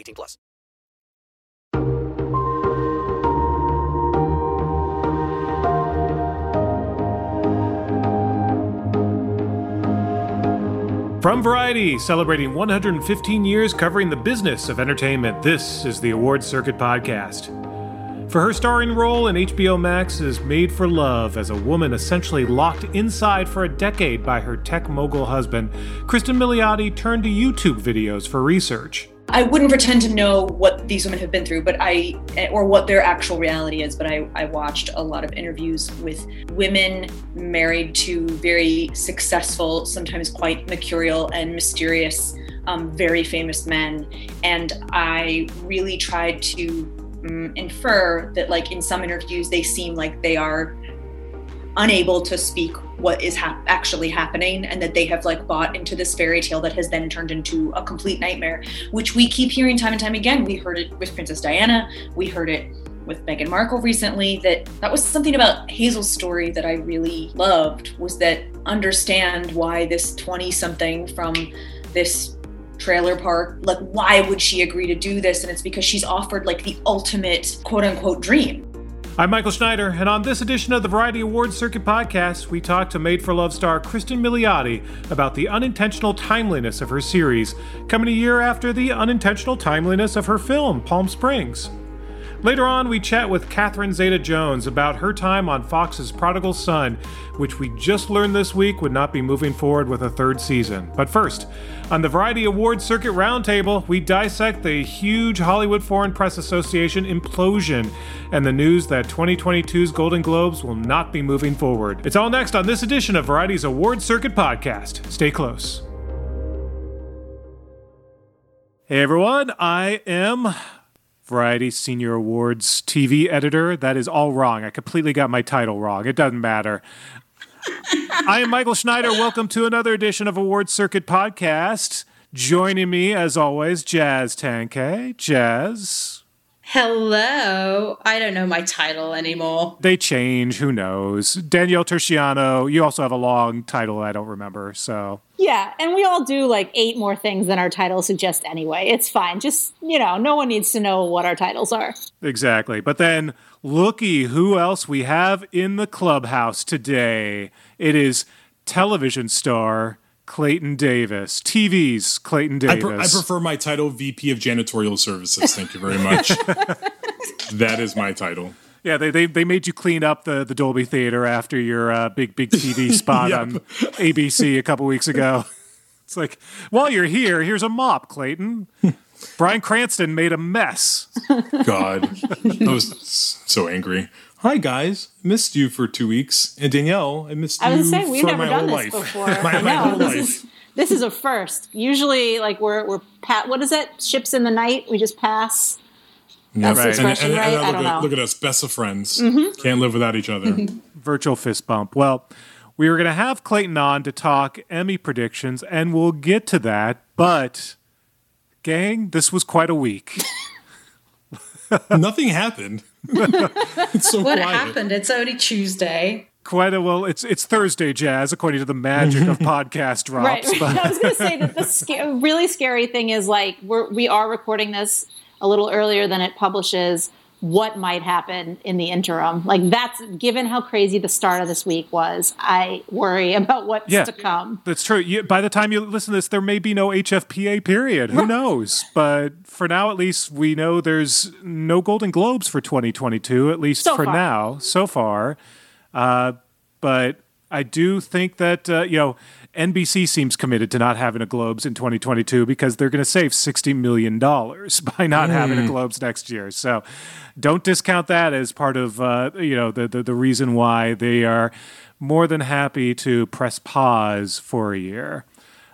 18 plus. From Variety, celebrating 115 years covering the business of entertainment, this is the Award Circuit Podcast. For her starring role in HBO Max's Made for Love as a woman essentially locked inside for a decade by her tech mogul husband, Kristen Milioti turned to YouTube videos for research. I wouldn't pretend to know what these women have been through, but I, or what their actual reality is, but I, I watched a lot of interviews with women married to very successful, sometimes quite mercurial and mysterious, um, very famous men. And I really tried to um, infer that, like, in some interviews, they seem like they are unable to speak what is hap- actually happening and that they have like bought into this fairy tale that has then turned into a complete nightmare which we keep hearing time and time again. We heard it with princess diana. We heard it with Meghan Markle recently that that was something about Hazel's story that I really loved was that understand why this 20 something from this trailer park like why would she agree to do this? And it's because she's offered like the ultimate quote unquote dream I'm Michael Schneider, and on this edition of the Variety Awards Circuit podcast, we talk to Made for Love star Kristen Milioti about the unintentional timeliness of her series, coming a year after the unintentional timeliness of her film, Palm Springs. Later on, we chat with Catherine Zeta Jones about her time on Fox's Prodigal Son, which we just learned this week would not be moving forward with a third season. But first, on the Variety Awards Circuit Roundtable, we dissect the huge Hollywood Foreign Press Association implosion and the news that 2022's Golden Globes will not be moving forward. It's all next on this edition of Variety's Awards Circuit podcast. Stay close. Hey everyone, I am Variety Senior Awards TV editor. That is all wrong. I completely got my title wrong. It doesn't matter. I am Michael Schneider. Welcome to another edition of Awards Circuit Podcast. Joining me, as always, Jazz Tangcay. Jazz. Hello. I don't know my title anymore. They change. Who knows? Danielle Turchiano. You also have a long title I don't remember. So yeah, and we all do like eight more things than our title suggests anyway. It's fine. Just, you know, no one needs to know what our titles are. Exactly. But then looky who else we have in the clubhouse today. It is television star Clayton Davis. TV's Clayton Davis. I, I prefer my title VP of Janitorial Services. Thank you very much. that is my title. Yeah, they, they they made you clean up the, the Dolby Theater after your uh, big big TV spot yep. on ABC a couple weeks ago. It's like, while you're here, here's a mop, Clayton. Bryan Cranston made a mess. God, I was so angry. Hi guys, missed you for two weeks, and Danielle, I missed I you was saying we've for never my done whole this life. before. my, my I whole this life. is this is a first. Usually, like we're we're pat. What is it? Ships in the night. We just pass. Yeah, That's the right. expression, right? I look, at, look at us, best of friends. Mhm. Can't live without each other. Virtual fist bump. Well, we were going to have Clayton on to talk Emmy predictions, and we'll get to that. But, gang, this was quite a week. Nothing happened. It's so what quiet. happened? It's only Tuesday. Quite a well. It's it's Thursday, Jazz, according to the magic of podcast Right. drops. but- I was going to say that the sca- really scary thing is like we're we are recording this a little earlier than it publishes, what might happen in the interim. Like that's given how crazy the start of this week was, I worry about what's Yeah. to come. That's true. You, by the time you listen to this, there may be no HFPA period. Who knows? But for now, at least, we know there's no Golden Globes for 2022, at least So for far. now, so far. Uh, but I do think that, uh, you know, NBC seems committed to not having a Globes in 2022 because they're going to save $60 million by not having a Globes next year. So don't discount that as part of, uh, you know, the, the, the reason why they are more than happy to press pause for a year.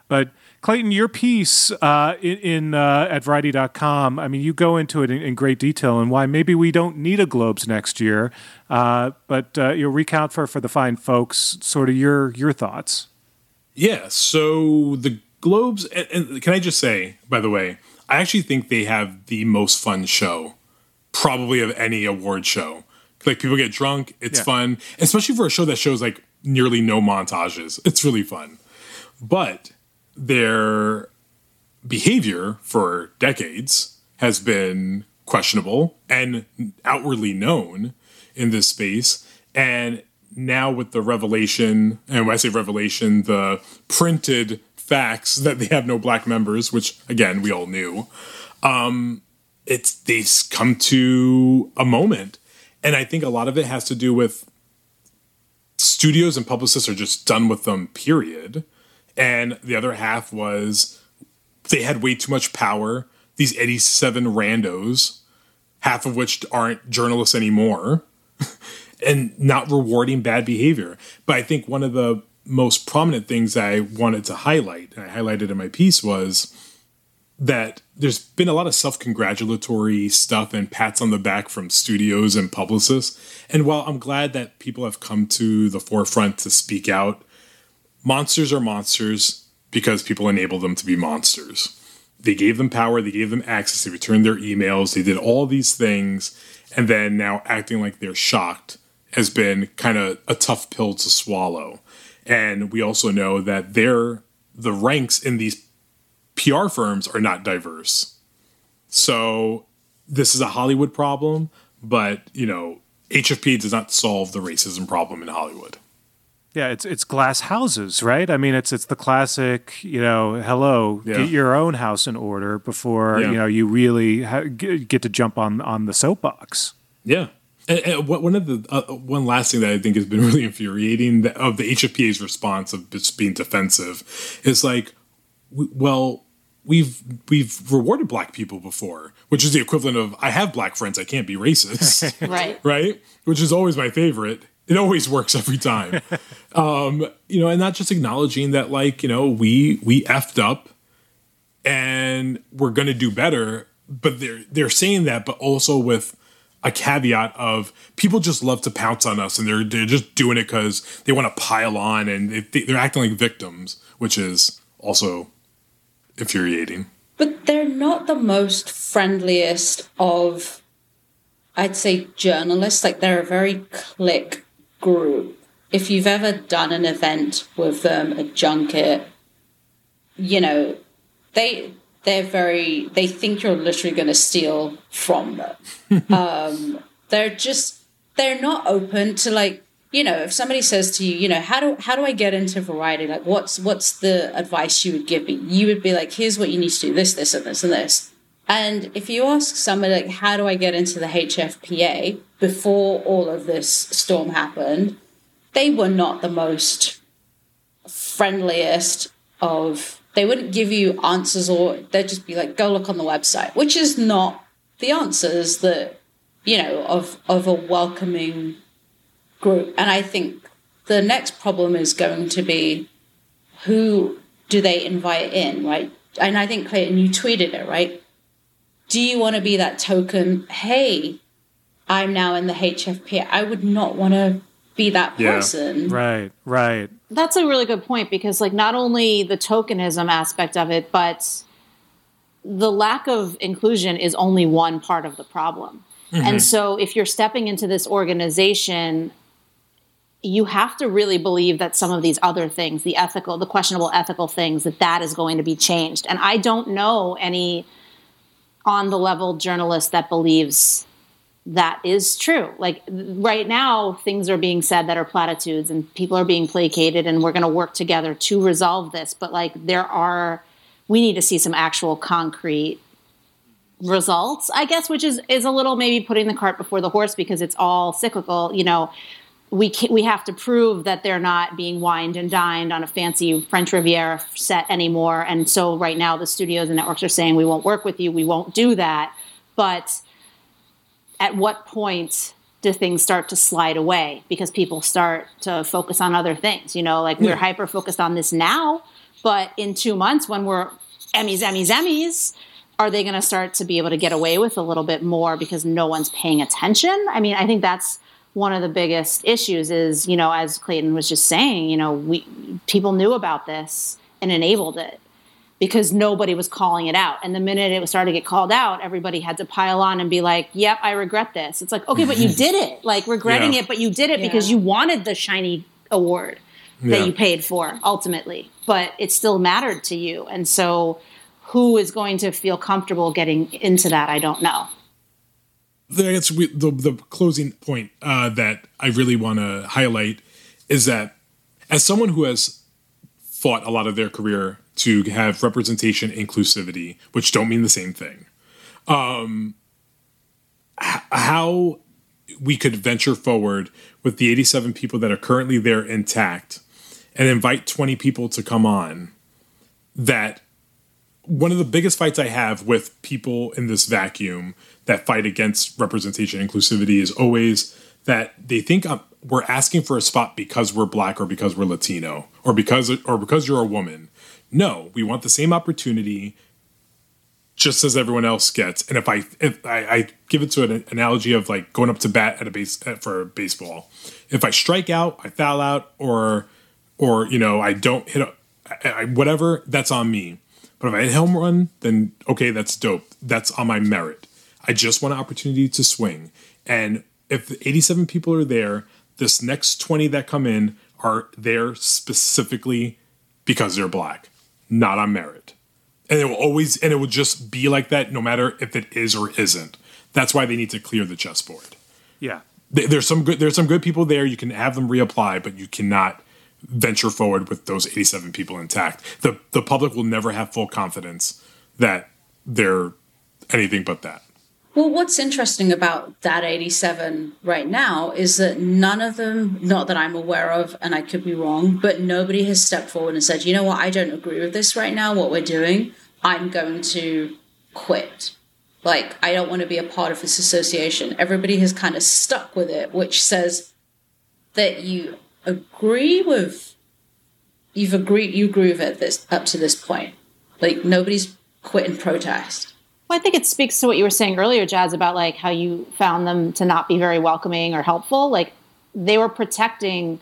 But Clayton, your piece uh, in, in uh, at Variety.com, I mean, you go into it in, in great detail and why maybe we don't need a Globes next year. Uh, but uh, you'll recount for for the fine folks sort of your your thoughts. Yeah. So the Globes, and, and can I just say, by the way, I actually think they have the most fun show, probably of any award show. Like people get drunk, it's Yeah. fun, especially for a show that shows like nearly no montages. It's really fun. But their behavior for decades has been questionable and outwardly known in this space. And now with the revelation, and when I say revelation, the printed facts that they have no black members, which again we all knew, um, it's they've come to a moment, and I think a lot of it has to do with studios and publicists are just done with them. Period. And the other half was they had way too much power. These 87 randos, half of which aren't journalists anymore, and not rewarding bad behavior. But I think one of the most prominent things I wanted to highlight, and I highlighted in my piece, was that there's been a lot of self congratulatory stuff and pats on the back from studios and publicists. And while I'm glad that people have come to the forefront to speak out, monsters are monsters because people enable them to be monsters. They gave them power, they gave them access, they returned their emails, they did all these things, and then now acting like they're shocked has been kind of a tough pill to swallow. And we also know that they're the ranks in these PR firms are not diverse. So this is a Hollywood problem, but you know, HFP does not solve the racism problem in Hollywood. Yeah, it's it's glass houses, right? I mean, it's it's the classic, you know, hello, Yeah. get your own house in order before Yeah. you know you really ha- get to jump on on the soapbox. Yeah. And, and one of the uh, one last thing that I think has been really infuriating that, of the HFPA's response of just being defensive is like, well, we've we've rewarded black people before, which is the equivalent of I have black friends, I can't be racist. Right. right? Which is always my favorite. It always works every time. um, you know, and not just acknowledging that, like, you know, we we effed up and we're gonna do better, but they're they're saying that, but also with a caveat of people just love to pounce on us and they're they're just doing it because they want to pile on and they, they're acting like victims, which is also infuriating. But they're not the most friendliest of, I'd say, journalists. Like they're a very click group. If you've ever done an event with them, a junket, you know, they they're very they think you're literally going to steal from them. um, they're just they're not open to like you know if somebody says to you you know how do how do i get into variety? Like what's what's the advice you would give me? You would be like here's what you need to do this this and this and this. And if you ask somebody like how do i get into the hfpa before all of this storm happened? They were not the most friendliest of they wouldn't give you answers or they'd just be like go look on the website which is not the answers that you know of of a welcoming group. And i think the next problem is going to be who do they invite in right? And i think clayton you tweeted it right? Do you want to be that token hey i'm now in the hfp i would not want to be that Yeah. person Right, right. That's a really good point because, like, not only the tokenism aspect of it, but the lack of inclusion is only one part of the problem. And mm-hmm. so, if you're stepping into this organization, you have to really believe that some of these other things, the ethical, the questionable ethical things, that that is going to be changed. And I don't know any on the level journalist that believes that is true. Like right now, things are being said that are platitudes and people are being placated, and we're going to work together to resolve this. But like, there are, we need to see some actual concrete results, I guess, which is is a little maybe putting the cart before the horse because it's all cyclical. You know, we can, we have to prove that they're not being wined and dined on a fancy French Riviera set anymore. And so right now, the studios and networks are saying we won't work with you, we won't do that. But at what point do things start to slide away because people start to focus on other things? You know, like we're hyper focused on this now, but in two months when we're Emmys, Emmys, Emmys, are they going to start to be able to get away with a little bit more because no one's paying attention? I mean, I think that's one of the biggest issues is, you know, as Clayton was just saying, you know, we people knew about this and enabled it because nobody was calling it out. And the minute it was starting to get called out, everybody had to pile on and be like, "Yep, I regret this." It's like, "Okay, but you did it." Like regretting Yeah. it, but you did it because you wanted the shiny award Yeah. that you paid for ultimately, but it still mattered to you. And so who is going to feel comfortable getting into that? I don't know. that's the the closing point uh, that I really want to highlight is that as someone who has fought a lot of their career to have representation inclusivity, which don't mean the same thing, um, h- how we could venture forward with the 87 people that are currently there intact and invite 20 people to come on that one of the biggest fights I have with people in this vacuum that fight against representation inclusivity is always that they think um we're asking for a spot because we're black or because we're Latino or because or because you're a woman. No, we want the same opportunity just as everyone else gets. And if I if I, I give it to an analogy of like going up to bat at a base for baseball, if I strike out, I foul out, or or you know I don't hit a I, I, whatever, that's on me. But if I hit home run, then okay, that's dope. That's on my merit. I just want an opportunity to swing. And if the 87 people are there, this next 20 that come in are there specifically because they're black, not on merit. And it will always, and it will just be like that no matter if it is or isn't. That's why they need to clear the chessboard. Yeah. There's some good, there's some good people there. You can have them reapply, but you cannot venture forward with those 87 people intact. The the public will never have full confidence that they're anything but that. Well, what's interesting about that 87 right now is that none of them, not that I'm aware of, and I could be wrong, but nobody has stepped forward and said, you know what, I don't agree with this right now, what we're doing. I'm going to quit. Like, I don't want to be a part of this association. Everybody has kind of stuck with it, which says that you agree with, you've agreed, you agree with it this, up to this point. Like, nobody's quit protest. Well, I think it speaks to what you were saying earlier, Jazz, about like how you found them to not be very welcoming or helpful. Like they were protecting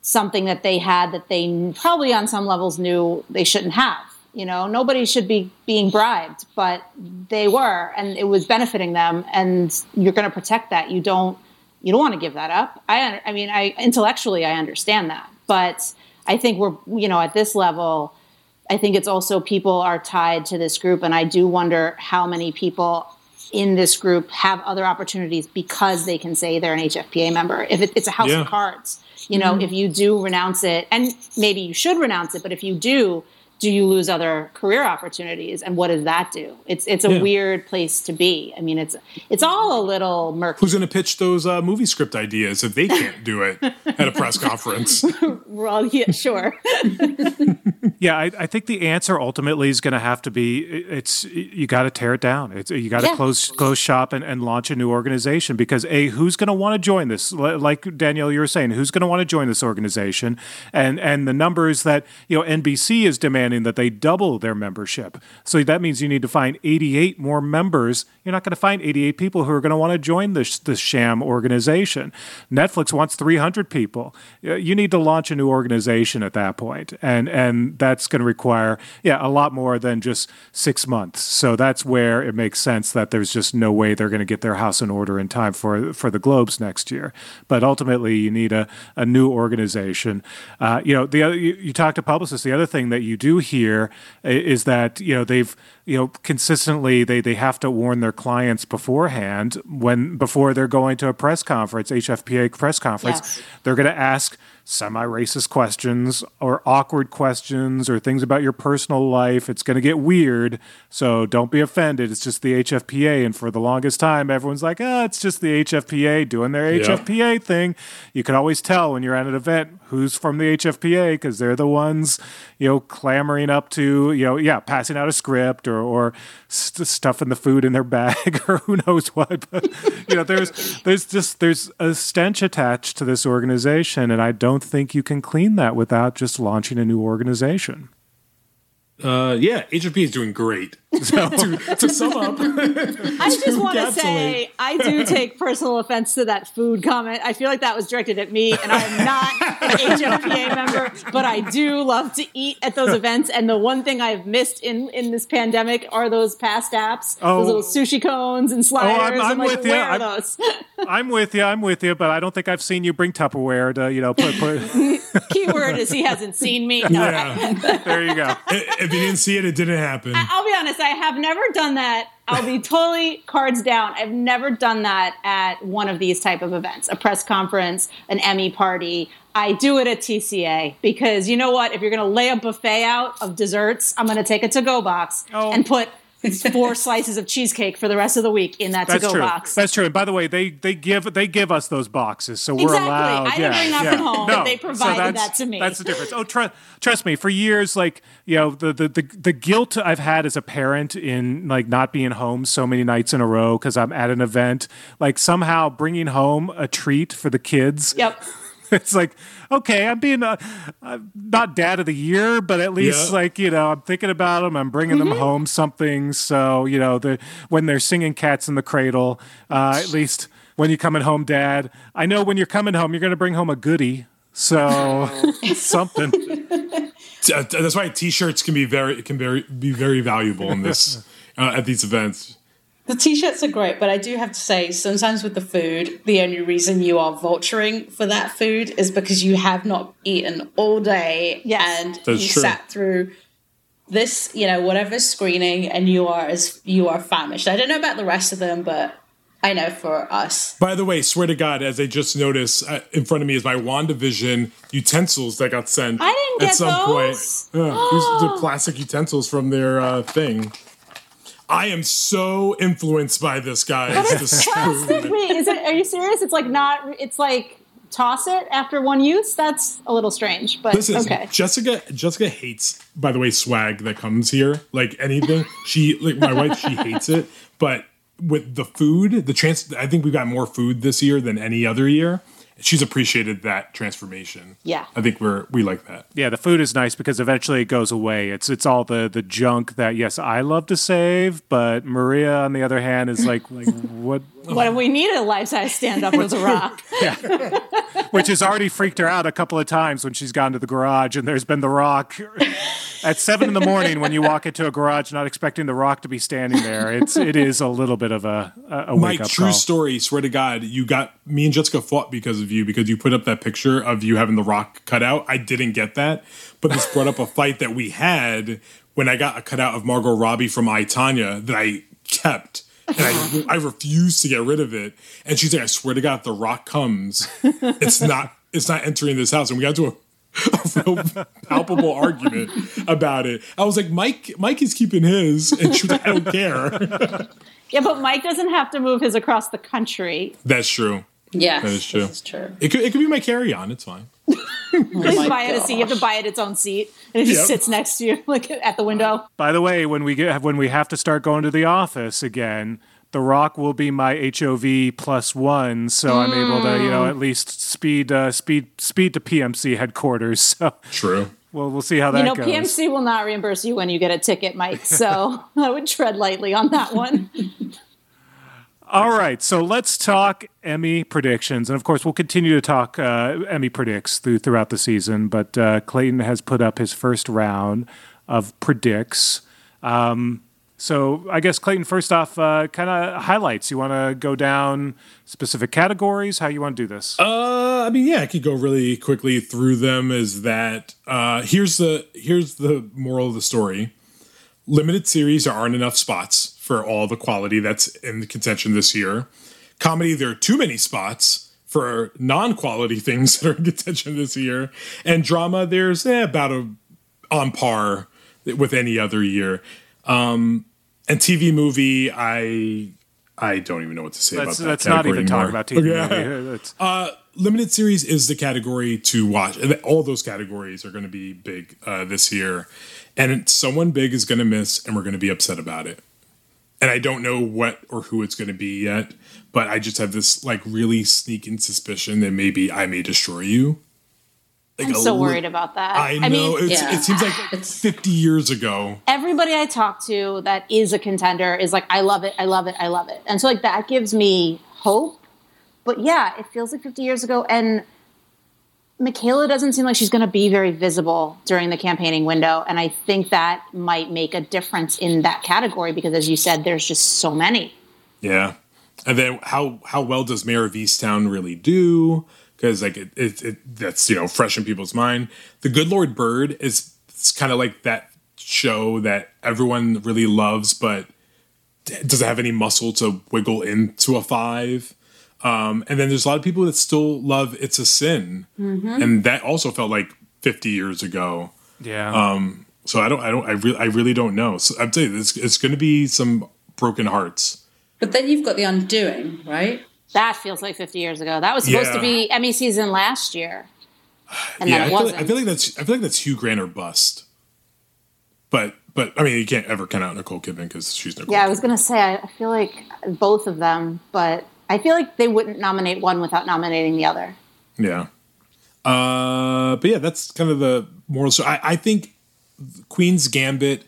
something that they had that they probably on some levels knew they shouldn't have. You know, nobody should be being bribed, but they were, and it was benefiting them. And you're going to protect that. You don't, you don't want to give that up. I, I mean, I intellectually I understand that, but I think we're, you know, at this level. I think it's also people are tied to this group, and I do wonder how many people in this group have other opportunities because they can say they're an HFPA member. If it, it's a house Yeah. of cards, you know, mm-hmm. if you do renounce it, and maybe you should renounce it, but if you do, do you lose other career opportunities, and what does that do? It's it's a Yeah. weird place to be. I mean, it's it's all a little murky. Who's going to pitch those uh, movie script ideas if they can't do it at a press conference? Well, yeah, sure. Yeah, I, I think the answer ultimately is going to have to be it's you got to tear it down. It's you got to Yeah. close close shop and, and launch a new organization because a who's going to want to join this? Like Danielle, you were saying, who's going to want to join this organization? And and the numbers that you know NBC is demanding that they double their membership. So that means you need to find 88 more members. You're not going to find 88 people who are going to want to join this this sham organization. Netflix wants 300 people. You need to launch a new organization at that point, and and that's going to require yeah a lot more than just six months. So that's where it makes sense that there's just no way they're going to get their house in order in time for for the Globes next year. But ultimately, you need a, a new organization. Uh, you know, the other you, you talk to publicists. The other thing that you do here i- is that you know they've you know consistently they they have to warn their clients beforehand when before they're going to a press conference, HFPA press conference, Yes. they're going to ask semi-racist questions or awkward questions or things about your personal life. It's going to get weird, so don't be offended. It's just the HFPA, and for the longest time, everyone's like, "Oh, it's just the HFPA doing their Yeah. HFPA thing." You can always tell when you're at an event who's from the HFPA because they're the ones, you know, clamoring up to, you know, yeah, passing out a script or or st- stuffing the food in their bag or who knows what. But you know, there's there's just there's a stench attached to this organization, and I don't think you can clean that without just launching a new organization. Uh, yeah, HFP is doing great. So, to, to sum up, I just want to encapsulate. say I do take personal offense to that food comment. I feel like that was directed at me, and I am not an HFPA member, but I do love to eat at those events. And the one thing I've missed in in this pandemic are those passed apps, Oh. those little sushi cones and oh, sliders. Oh, I'm like, with you. are I'm- those? I'm with you. I'm with you, but I don't think I've seen you bring Tupperware to, you know, put. put Keyword is he hasn't seen me. No, yeah. there you go. if you didn't see it, it didn't happen. I'll be honest, I have never done that. I'll be totally cards down. I've never done that at one of these type of events, a press conference, an Emmy party. I do it at TCA because you know what? If you're going to lay a buffet out of desserts, I'm going to take a to-go box Oh. and put four slices of cheesecake for the rest of the week in that That's to-go true. box. That's true. And by the way, they they give they give us those boxes, so we're Exactly. allowed. I didn't yeah, bring that yeah. from home. No. They provided that's- that to me. That's the difference. Oh, tr- trust me. For years, like you know, the, the the the guilt I've had as a parent in like not being home so many nights in a row because I'm at an event, like somehow bringing home a treat for the kids. Yep. It's like, okay, I'm being uh, I'm not dad of the year, but at least Yeah. like you know, I'm thinking about them. I'm bringing them home something. So you know, the when they're singing "Cats in the Cradle," uh, at least when you're coming home, Dad. I know when you're coming home, you're going to bring home a goodie. So something. Uh, That's why T-shirts can be very can very be very valuable in this uh, at these events. The t-shirts are great, but I do have to say, sometimes with the food, the only reason you are vulturing for that food is because you have not eaten all day Yes. and That's you true. sat through this, you know, whatever screening, and you are as you are famished. I don't know about the rest of them, but I know for us. By the way, swear to God, as I just noticed uh, in front of me is my WandaVision utensils that got sent I didn't at get some those. point. Yeah, these are plastic utensils from their uh, thing. I am so influenced by this, guy. This Plastic? food. Wait, is it? Are you serious? It's like not. It's like toss it after one use. That's a little strange, but Listen, okay. Jessica. Jessica hates, by the way, swag that comes here. Like anything, she like my wife. She hates it. But with the food, the chance. I think we got more food this year than any other year. She's appreciated that transformation. Yeah. I think we're we like that. Yeah, the food is nice because eventually it goes away. It's it's all the the junk that yes, I love to save, but Maria on the other hand is like like what What we need a life size stand up with a rock. which has already freaked her out a couple of times when she's gone to the garage and there's been the rock at seven in the morning when you walk into a garage not expecting the rock to be standing there. It's it is a little bit of a a, a Mike, wake up true call. story. Swear to God, you got me and Jessica fought because of you because you put up that picture of you having the rock cut out. I didn't get that, but this brought up a fight that we had when I got a cutout of Margot Robbie from I Tonya that I kept. And I, I refused to get rid of it. And she's like, I swear to God, if the rock comes, it's not it's not entering this house. And we got to a a real palpable argument about it. I was like, Mike, Mike is keeping his, and she was like, I don't care. Yeah, but Mike doesn't have to move his across the country. That's true. Yes, That is true. This is true. It could it could be my carry on. It's fine. You my buy it a seat. You have to buy it its own seat, and it just Yep. sits next to you, like at the window. By the way, when we get when we have to start going to the office again, the rock will be my HOV plus one, so I'm able to you know at least speed uh, speed speed to PMC headquarters. So True. we'll we'll see how that You know, goes. PMC will not reimburse you when you get a ticket, Mike. So I would tread lightly on that one. All right, so let's talk Emmy predictions, and of course, we'll continue to talk uh, Emmy predicts through throughout the season. But uh, Clayton has put up his first round of predicts. Um, So I guess Clayton, first off, uh, kind of highlights. You want to go down specific categories? How you want to do this? Uh, I mean, yeah, I could go really quickly through them. Is that uh, here's the here's the moral of the story: limited series there aren't enough spots for all the quality that's in the contention this year. Comedy there are too many spots for non-quality things that are in contention this year, and drama there's eh, about a on par with any other year. Um, and TV movie, I I don't even know what to say let's about that. let's not even talk about TV Yeah. movie. That's- Uh, limited series is the category to watch. All those categories are going to be big uh, this year. And someone big is going to miss, and we're going to be upset about it. And I don't know what or who it's going to be yet, but I just have this like really sneaking suspicion that maybe I may destroy you. Like I'm so li- worried about that. I know mean, it's, yeah. it seems like It's- 50 years ago. everybody I talk to that is a contender is like, I love it, I love it, I love it. And so like that gives me hope. But yeah, it feels like 50 years ago. And Michaela doesn't seem like she's going to be very visible during the campaigning window. And I think that might make a difference in that category because, as you said, there's just so many. Yeah, and then how how well does Mare of Easttown really do? Because like it, it, it that's you know fresh in people's mind. The Good Lord Bird is it's kind of like that show that everyone really loves, but does it have any muscle to wiggle into a five. Um, and then there's a lot of people that still love It's a Sin, and that also felt like 50 years ago. yeah. Um, so I don't, I don't, I really, I really don't know. So I'm telling you, it's, it's going to be some broken hearts. But then you've got the undoing, right? That feels like 50 years ago. That was supposed Yeah. to be Emmy season last year. And yeah, then I feel, wasn't. like, I feel like that's I feel like that's Hugh Grant or bust. But but I mean you can't ever count out Nicole Kidman because she's Nicole. Yeah, I was gonna say I, I feel like both of them, but I feel like they wouldn't nominate one without nominating the other. Yeah. Uh, but yeah, that's kind of the moral. So I, I think Queen's Gambit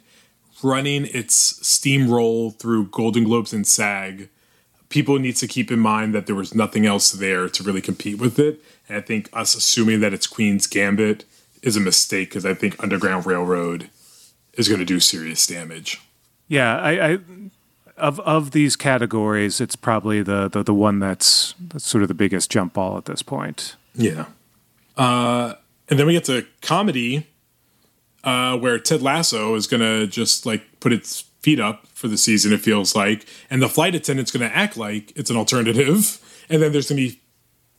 running its steamroll through Golden Globes and SAG, people need to keep in mind that there was nothing else there to really compete with it. And I think us assuming that it's Queen's Gambit is a mistake because I think Underground Railroad is going to do serious damage. Yeah, I, I of of these categories, it's probably the, the the one that's that's sort of the biggest jump ball at this point. Yeah. Uh, and then we get to comedy, uh, where Ted Lasso is going to just like put its feet up for the season, it feels like. And the flight attendant's going to act like it's an alternative. And then there's to be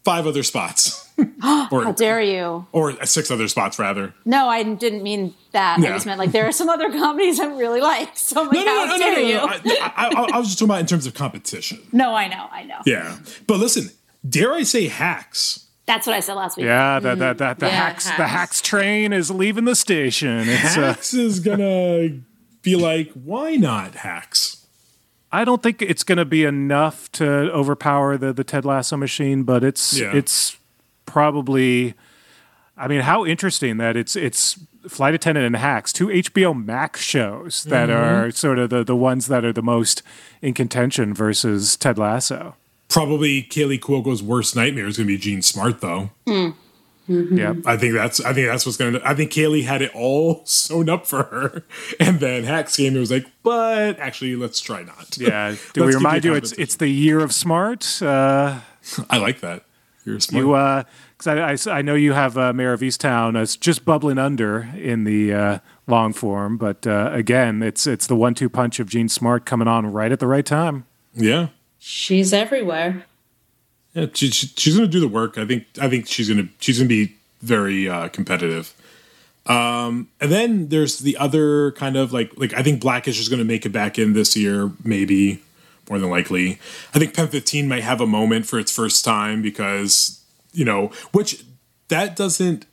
five other spots. How dare you? or six other spots, rather. No, I didn't mean that. Yeah. I just meant like there are some other comedies I really like. So like, No, no, how no, no, dare no, no, you? no. I, I, I was just talking about in terms of competition. no, I know, I know. Yeah. But listen, dare I say hacks? That's what I said last week. Yeah, that that that the Yeah, hacks, the hacks. hacks train is leaving the station. It's uh, Hacks is going to be like, why not hacks? I don't think it's going to be enough to overpower the the Ted Lasso machine, but it's Yeah. it's probably. I mean, how interesting that it's it's Flight Attendant and Hacks, two HBO Max shows that Mm-hmm. are sort of the the ones that are the most in contention versus Ted Lasso. Probably Kaley Cuoco's worst nightmare is going to be Jean Smart, though. Yeah, I think that's I think that's what's going to. I think Kaley had it all sewn up for her, and then Hacks came and was like, "But actually, let's try not." yeah. Do we remind you it's it's the year of smart? Uh, I like that. You're smart. You, because I, I s- I know you have uh, Mare of Easttown as just bubbling under in the uh, long form, but uh, again, it's it's the one-two punch of Jean Smart coming on right at the right time. yeah, She's everywhere. Yeah. She, she, she's going to do the work. I think. I think she's going to she's going to be very uh, competitive. Um, and then there's the other kind of like like I think Blackish is going to make it back in this year, maybe more than likely. I think Pen 15 might have a moment for its first time because you know, which that doesn't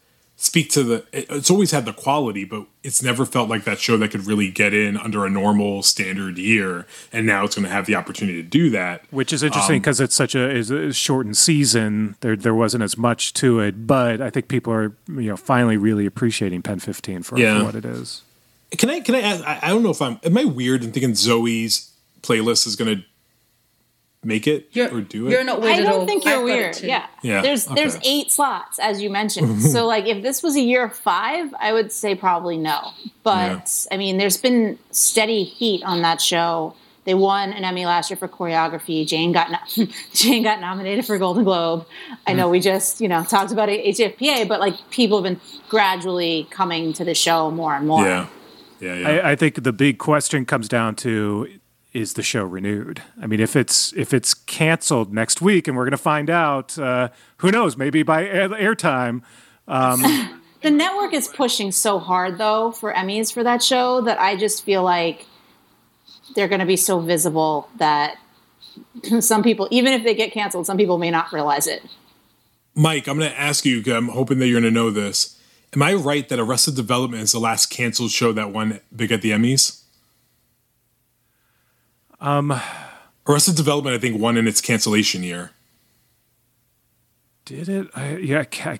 speak to the. It's always had the quality, but it's never felt like that show that could really get in under a normal standard year. And now it's going to have the opportunity to do that. Which is interesting um, because it's such a is a shortened season. There there wasn't as much to it, but I think people are you know finally really appreciating Pen 15 for, Yeah. for what it is. Can I? Can I ask? I, I don't know if I'm. Am I weird in thinking Zoey's playlist is going to make it You're, or do it. you're not weird I don't think you're I've got it weird. Yeah. Yeah, There's there's eight slots as you mentioned. so like if this was a year five, I would say probably no. But I mean, there's been steady heat on that show. They won an Emmy last year for choreography. Jane got no- Jane got nominated for Golden Globe. I know we just you know talked about HFPA, but like people have been gradually coming to the show more and more. yeah, yeah, yeah. I, I think the big question comes down to is the show renewed? I mean, if it's if it's canceled next week, and we're going to find out, uh, who knows? Maybe by air, airtime. The network is pushing so hard though for Emmys for that show that I just feel like they're going to be so visible that some people, even if they get canceled, some people may not realize it. Mike, I'm going to ask you. I'm hoping that you're going to know this. Am I right that Arrested Development is the last canceled show that won big at the Emmys? Um, Arrested Development, I think, won in its cancellation year. Did it? I, yeah, I,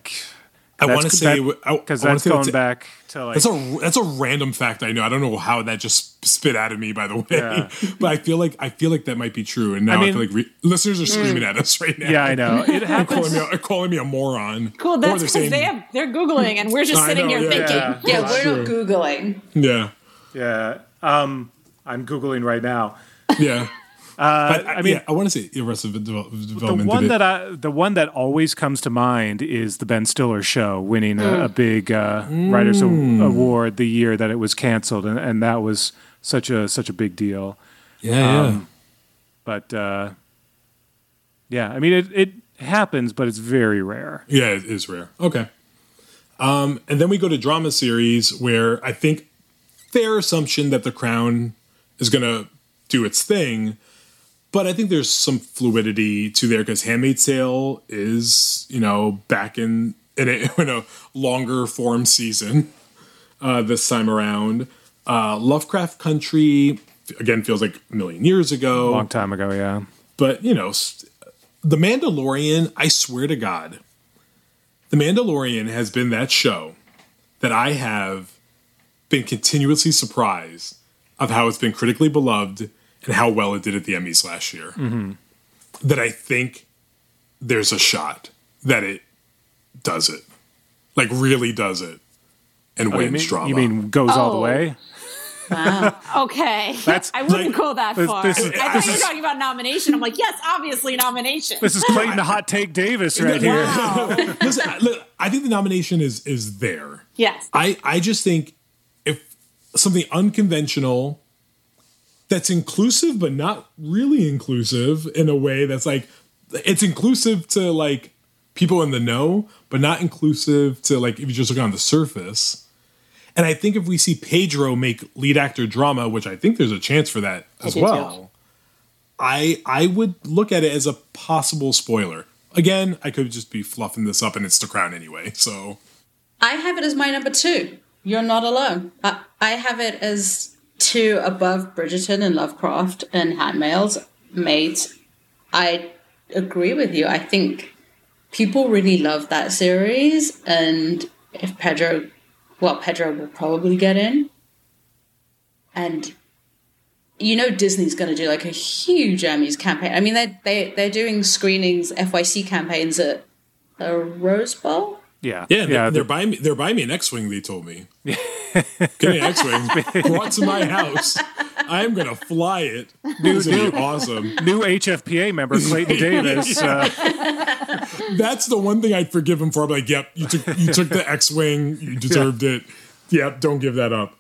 I want to say I- because I wanna that's say going that's- back to like That's a that's a random fact I know. I don't know how that just spit out of me. By the way, Yeah. but I feel like I feel like that might be true. And now I, I feel like re- listeners are screaming at us right now. yeah, I know it And calling happens. me, a, calling me a moron. Cool. That's they're because they have they're googling and we're just sitting know, here yeah. thinking. Yeah, we're not googling. Yeah, Yeah, um, I'm googling right now. yeah. but I I mean, mean- I want to say Arrested Devel- The Development. one did that I, the one that always comes to mind is the Ben Stiller show winning a, a big uh, writers award the year that it was canceled, and, and that was such a such a big deal. yeah, yeah. um, But uh, yeah, I mean it, it happens, but it's very rare. Yeah, it is rare. Okay. Um, and then we go to drama series where I think fair assumption that The Crown is going to do its thing, but I think there's some fluidity to there because Handmaid's Tale is, you know, back in in a, in a longer form season uh, this time around. Uh, Lovecraft Country again feels like a million years ago Long time ago, yeah. but you know the mandalorian i swear to god the mandalorian has been that show that i have been continuously surprised of how it's been critically beloved and how well it did at the emmys last year mm-hmm. that i think there's a shot that it does it like really does it and Oh, you, wins mean, drama you mean goes all the Oh. way? Okay, That's- I wouldn't like- go that this- far. this is- I thought you were talking about nomination. I'm like, yes, obviously nomination. This is Clayton the Hot Take Davis right here. listen I, look, I think the nomination is is there yes, I, I just think if something unconventional that's inclusive but not really inclusive in a way that's like it's inclusive to like people in the know but not inclusive to like if you just look on the surface and i think if we see pedro make lead actor drama which i think there's a chance for that as do too. well i i would look at it as a possible spoiler again i could just be fluffing this up and it's the crown anyway so I have it as my number two. You're not alone. I, I have it as two above Bridgerton and Lovecraft and Handmaids. Maids. I agree with you. I think people really love that series, and if Pedro, well, Pedro will probably get in, and you know Disney's going to do like a huge Emmys campaign. I mean, they they they're doing screenings, FYC campaigns at the Rose Bowl. Yeah, Yeah, they're, yeah. they're buying me. They're buying me an X-wing. They told me. Get me an X-wing brought to my house. I'm gonna fly it. It's gonna be awesome. New HFPA member Clayton Davis. Uh, That's the one thing I'd forgive him for. I'm like, yep, you took you took the X-wing. You deserved it. Yep, don't give that up.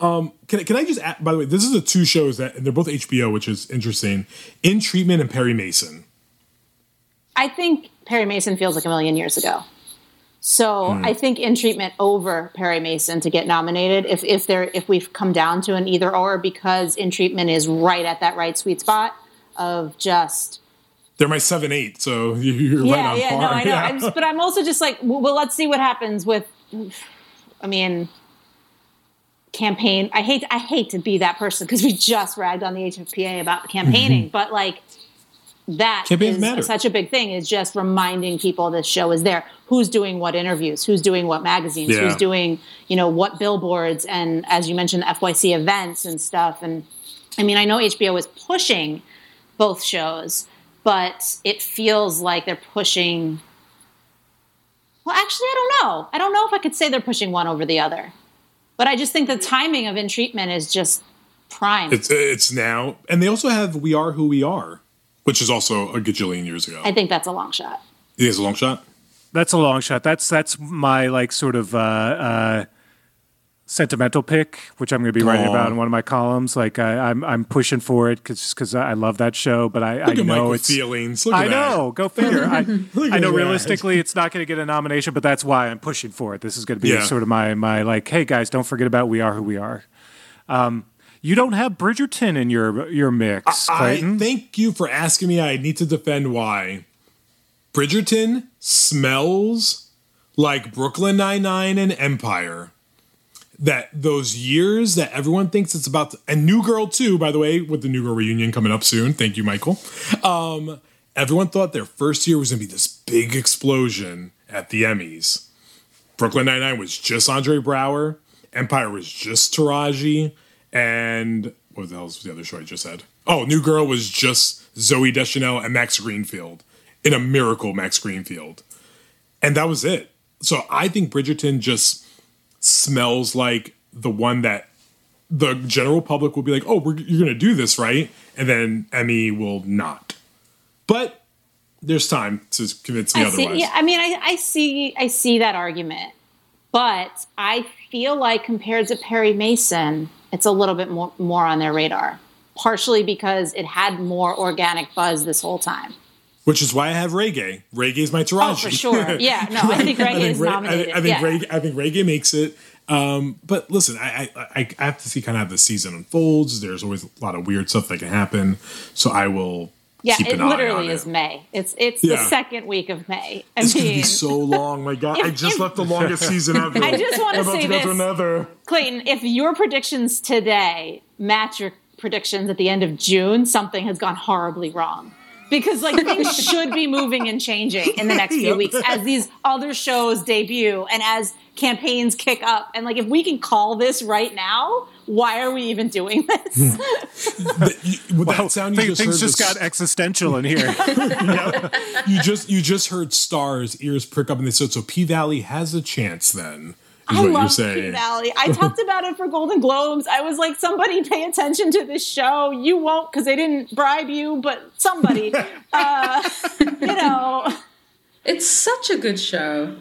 Um, can I- can I just? Add, by the way, this is the two shows that and they're both HBO, which is interesting. In Treatment and Perry Mason. I think Perry Mason feels like a million years ago. So hmm. I think in treatment over Perry Mason to get nominated if if there if we've come down to an either or because in treatment is right at that right sweet spot of just They're my seven eight, so you- you're yeah right on yeah par. no I know Yeah. I'm just, but I'm also just like well let's see what happens with I mean campaign I hate I hate to be that person because we just ragged on the HFPA about campaigning mm-hmm. but like that Campaigns is matter. such a big thing is just reminding people this show is there who's doing what interviews who's doing what magazines Yeah. who's doing you know what billboards and as you mentioned fyc events and stuff and i mean i know hbo is pushing both shows but it feels like they're pushing. Well, actually, I don't know. I don't know if I could say they're pushing one over the other, but I just think the timing of In Treatment is just prime. It's it's now, and they also have "We Are Who We Are," which is also a gajillion years ago. I think that's a long shot. It is a long shot. That's a long shot. That's that's my like sort of uh, uh, sentimental pick, which I'm going to be writing Aw. about in one of my columns. Like I, I'm I'm pushing for it because because I love that show, but I, I at know Michael it's feelings. Look I that. know. Go figure. I, I know that. realistically it's not going to get a nomination, but that's why I'm pushing for it. This is going to be Yeah. sort of my my like, hey guys, don't forget about We Are Who We Are. Um, you don't have Bridgerton in your your mix, I Clayton. thank you for asking me. I need to defend why. Bridgerton smells like Brooklyn Nine Nine and Empire. That those years that everyone thinks it's about, to, and New Girl too, by the way, with the New Girl reunion coming up soon. Thank you, Michael. Um, everyone thought their first year was going to be this big explosion at the Emmys. Brooklyn Nine Nine was just Andre Braugher. Empire was just Taraji, and what the hell was the other show I just said? Oh, New Girl was just Zooey Deschanel and Max Greenfield in a miracle Max Greenfield, and that was it. So I think Bridgerton just smells like the one that the general public will be like, "Oh, we're, you're going to do this, right?" And then Emmy will not. But there's time to convince me I see. otherwise. Yeah, I mean, I, I see. I see that argument, but I feel like compared to Perry Mason, it's a little bit more more on their radar. Partially because it had more organic buzz this whole time. Which is why I have Regé. Regé is my Taraji. Oh, for sure. Yeah, no, I think Regé is Re- nominated. I, I think yeah. Regé, I think Regé makes it. Um, but listen, I, I I I have to see kind of how the season unfolds. There's always a lot of weird stuff that can happen, so I will. Yeah, it literally is it. May. It's it's Yeah. the second week of May. I It's gonna be so long. My God, I just if- left the longest season ever. I just I'm about say to go to this. another. Clayton, if your predictions today match your predictions at the end of June, something has gone horribly wrong. Because like things should be moving and changing in the next few weeks as these other shows debut and as campaigns kick up. And like if we can call this right now, why are we even doing this? With that sound, you Things just, heard just this- got existential in here. you just you just heard stars ears prick up, and they said so. P Valley has a chance. Then is I what you're love P Valley. I talked about it for Golden Globes. I was like, somebody pay attention to this show. You won't because they didn't bribe you, but somebody, uh, you know. It's such a good show.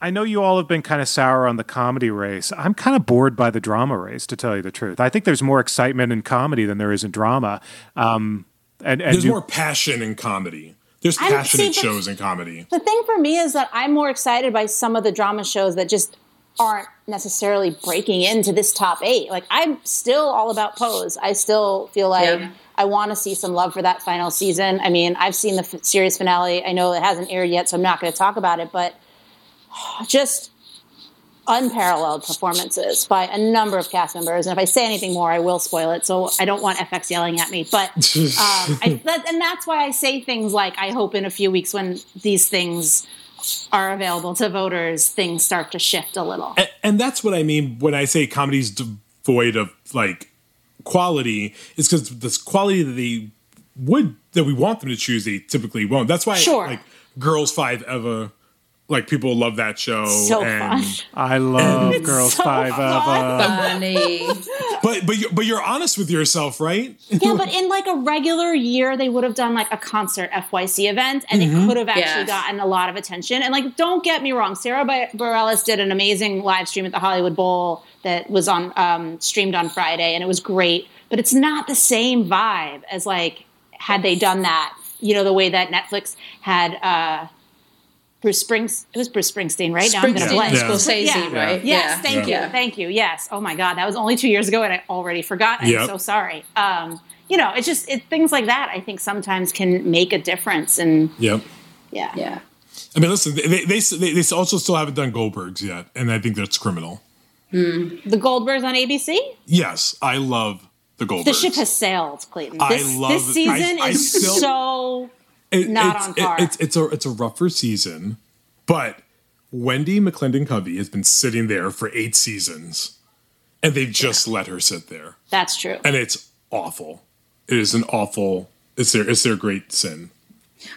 I know you all have been kind of sour on the comedy race. I'm kind of bored by the drama race, to tell you the truth. I think there's more excitement in comedy than there is in drama. Um, and, and There's you- more passion in comedy. There's I- passionate see, but- shows in comedy. The thing for me is that I'm more excited by some of the drama shows that just aren't necessarily breaking into this top eight. Like I'm still all about Pose. I still feel like Yeah. I want to see some love for that final season. I mean, I've seen the f- series finale. I know it hasn't aired yet, so I'm not going to talk about it. But just unparalleled performances by a number of cast members. And if I say anything more, I will spoil it. So I don't want FX yelling at me. But um, I, that, and that's why I say things like, I hope in a few weeks when these things are available to voters, things start to shift a little. and, and that's what I mean when I say comedy's devoid of like quality. Is because this quality that they would that we want them to choose, they typically won't. That's why Sure. like Girls Five Eva, like people love that show. So and, fun. I love It's Girls so Five fun. Eva. Funny. But but you're, but you're honest with yourself, right? Yeah, but in like a regular year, they would have done like a concert FYC event, and it could have actually Yes. gotten a lot of attention. And like, don't get me wrong, Sarah Ba- Bareilles did an amazing live stream at the Hollywood Bowl that was on um, streamed on Friday, and it was great. But it's not the same vibe as like had they done that. You know, the way that Netflix had uh, Bruce Springs. It was Bruce Springsteen, right? Now I'm gonna Springsteen blank. and Scorsese, Yeah. right? Yes, Yeah. thank Yeah. you, thank you. Yes. Oh my God, that was only two years ago, and I already forgot. I'm Yep. so sorry. Um, you know, it's just it, things like that. I think sometimes can make a difference, and Yep. yeah, Yeah. I mean, listen, they they, they they also still haven't done Goldbergs yet, and I think that's criminal. the Goldbergs on ABC. Yes, I love the Goldbergs. The ship has sailed, Clayton. I This, love this season I- I is still- so It- not it's, on par. it- it's it's a it's a rougher season, but Wendi McLendon-Covey has been sitting there for eight seasons, and they just let her sit there, that's true. and it's awful. It is an awful. It's their it's their great sin.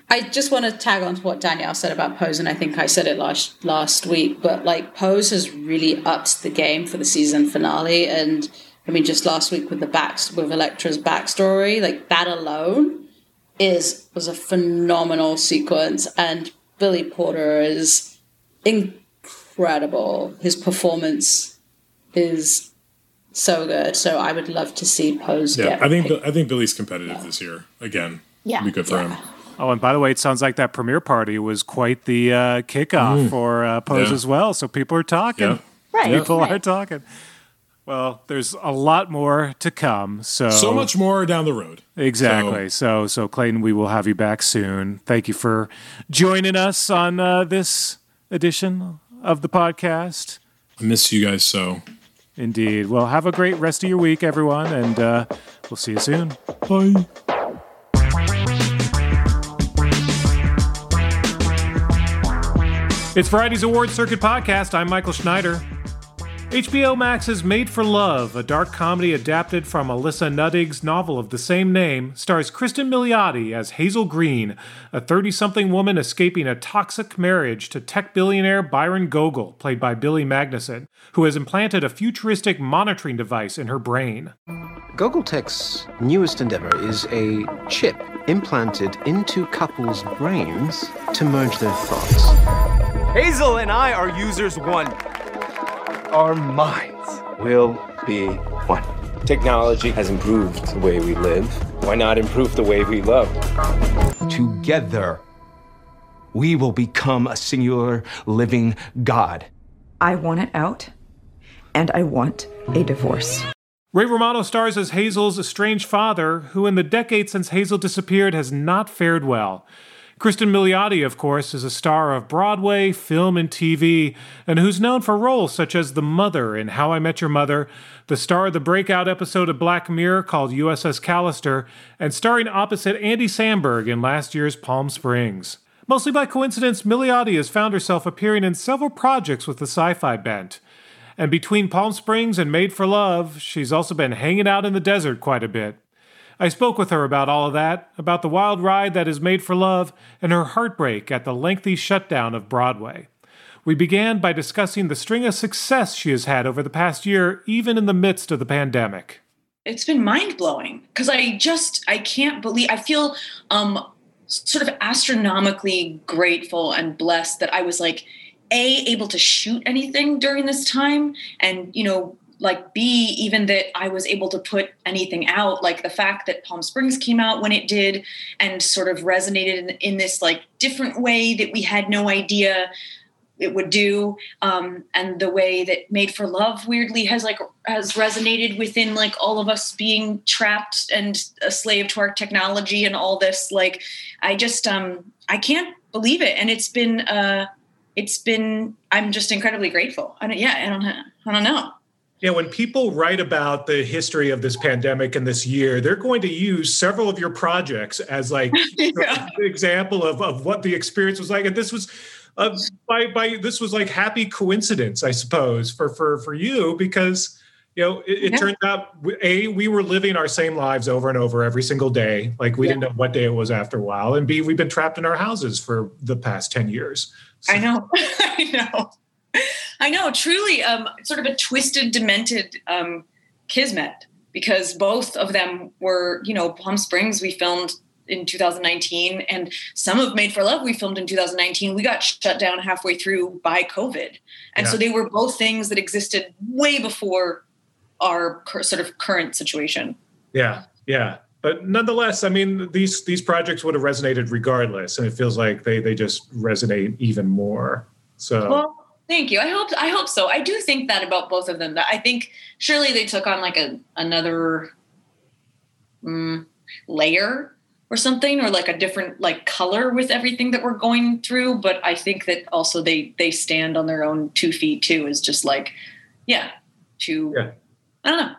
I just want to tag on to what Danielle said about Pose, and I think I said it last last week, but like Pose has really upped the game for the season finale, and I mean just last week with the backs with Elektra's backstory, like that alone is was a phenomenal sequence, and Billy Porter is incredible. His performance is so good. So I would love to see Pose. Yeah, get I think picked. I think Billy's competitive this year again. Yeah. It'd be good for him. Oh, and by the way, it sounds like that premiere party was quite the uh, kickoff for uh, Pose Yeah. as well. So people are talking. Yeah. Right. People right. are talking. Well, there's a lot more to come. So So much more down the road. Exactly. So- So, so, Clayton, we will have you back soon. Thank you for joining us on uh, this edition of the podcast. I miss you guys so. Indeed. Well, have a great rest of your week, everyone, and uh, we'll see you soon. Bye. It's Friday's Award Circuit podcast. I'm Michael Schneider. HBO Max's Made for Love, a dark comedy adapted from Alissa Nutting's novel of the same name, stars Kristen Milioti as Hazel Green, a 30 something woman escaping a toxic marriage to tech billionaire Byron Gogol, played by Billy Magnussen, who has implanted a futuristic monitoring device in her brain. Gogoltech's newest endeavor is a chip implanted into couples' brains to merge their thoughts. Hazel and I are users one. Our minds will be one. Technology has improved the way we live. Why not improve the way we love? Together, we will become a singular living God. I want it out, and I want a divorce. Ray Romano stars as Hazel's estranged father, who in the decade since Hazel disappeared has not fared well. Kristen Milioti, of course, is a star of Broadway, film, and TV, and who's known for roles such as the mother in How I Met Your Mother, the star of the breakout episode of Black Mirror called USS Callister, and starring opposite Andy Samberg in last year's Palm Springs. Mostly by coincidence, Milioti has found herself appearing in several projects with the sci fi bent. And between Palm Springs and Made for Love, she's also been hanging out in the desert quite a bit. I spoke with her about all of that, about the wild ride that is Made for Love, and her heartbreak at the lengthy shutdown of Broadway. We began by discussing the string of success she has had over the past year, even in the midst of the pandemic. it's been mind blowing because I just I can't believe I feel um sort of astronomically grateful and blessed that I was like a able to shoot anything during this time and you know like b even that I was able to put anything out like the fact that Palm Springs came out when it did and sort of resonated in, in this like different way that we had no idea it would do um, and the way that made for love weirdly has like has resonated within like all of us being trapped and a slave to our technology and all this like i just um i can't believe it. And it's been uh it's been i'm just incredibly grateful. I don't yeah i don't i don't know Yeah, when people write about the history of this pandemic and this year, they're going to use several of your projects as like Yeah. an example of, of what the experience was like. And this was uh, by by this was like happy coincidence, I suppose, for for for you because you know it, it Yeah. turns out a we were living our same lives over and over every single day. Like we Yeah. didn't know what day it was after a while, and b we've been trapped in our houses for the past ten years. I know. I know. I know. Truly, um, sort of a twisted, demented um, kismet because both of them were, you know, Palm Springs we filmed in 2019 and some of Made for Love we filmed in 2019. We got shut down halfway through by COVID. And so they were both things that existed way before our cur- sort of current situation. Yeah, yeah. But nonetheless, I mean, these these projects would have resonated regardless, and it feels like they they just resonate even more. So Well, thank you. I hope I hope so. I do think that about both of them. That I think surely they took on like a another mm, layer or something, or like a different like color with everything that we're going through. But I think that also they they stand on their own two feet too. Is just like yeah, two. Yeah. I don't know.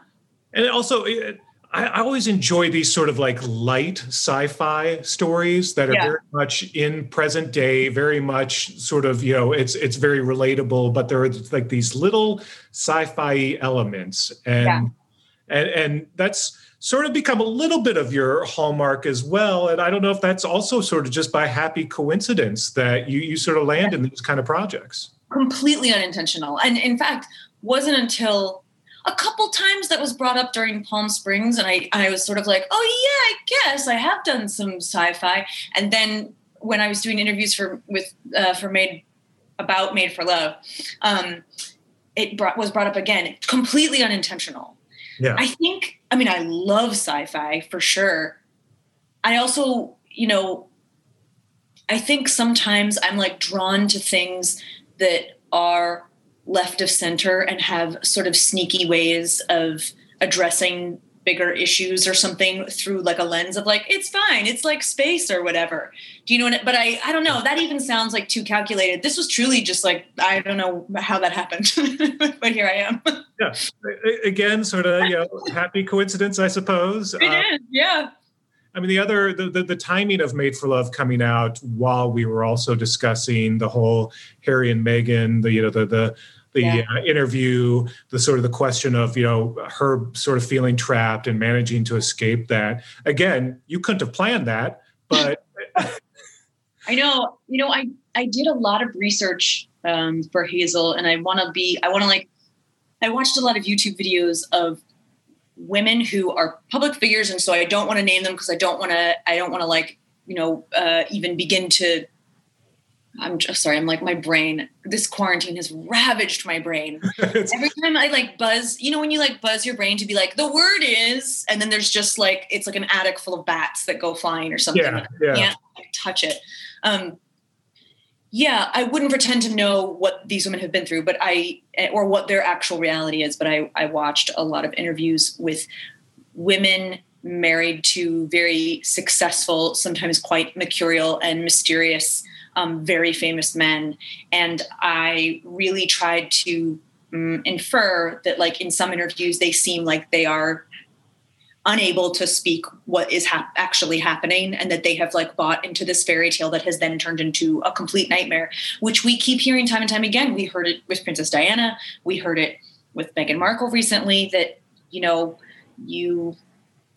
and also. It, I I always enjoy these sort of like light sci-fi stories that are Yeah. very much in present day, very much sort of you know it's it's very relatable, but there are like these little sci-fi elements, and Yeah. and and that's sort of become a little bit of your hallmark as well. And I don't know if that's also sort of just by happy coincidence that you, you sort of land in these kind of projects. Completely unintentional. And in fact, wasn't until a couple times that was brought up during Palm Springs, and I, I was sort of like, oh yeah, I guess I have done some sci-fi. And then when I was doing interviews for with uh, for Made about Made for Love, um, it brought, was brought up again, completely unintentional. Yeah. I think, I mean, I love sci-fi for sure. I also, you know, I think sometimes I'm like drawn to things that are left of center and have sort of sneaky ways of addressing bigger issues or something through like a lens of like it's fine. It's like space or whatever. Do you know what but i i don't know. That even sounds like too calculated. This was truly just like i don't know how that happened but here i am. Yeah. Again sort of you know happy coincidence i suppose. It uh, is, yeah. I mean, the other the, the, the timing of Made for Love coming out while we were also discussing the whole Harry and Meghan, the you know the the the yeah. uh, interview, the sort of the question of you know her sort of feeling trapped and managing to escape that. Again, you couldn't have planned that, but I know. You know, I I did a lot of research um, for Hazel, and I want to be. I want to like. I watched a lot of YouTube videos of women who are public figures and so i don't want to name them because i don't want to i don't want to like you know uh, even begin to i'm just sorry i'm like my brain this quarantine has ravaged my brain every time i like buzz you know when you like buzz your brain to be like the word is and then there's just like it's like an attic full of bats that go flying or something yeah, yeah. can't like, touch it um yeah, I wouldn't pretend to know what these women have been through, but I or what their actual reality is. But I, I watched a lot of interviews with women married to very successful, sometimes quite mercurial and mysterious, um, very famous men, and I really tried to um, infer that, like in some interviews, they seem like they are unable to speak what is hap- actually happening and that they have like bought into this fairy tale that has then turned into a complete nightmare which we keep hearing time and time again. We heard it with princess diana. We heard it with meghan markle recently that you know you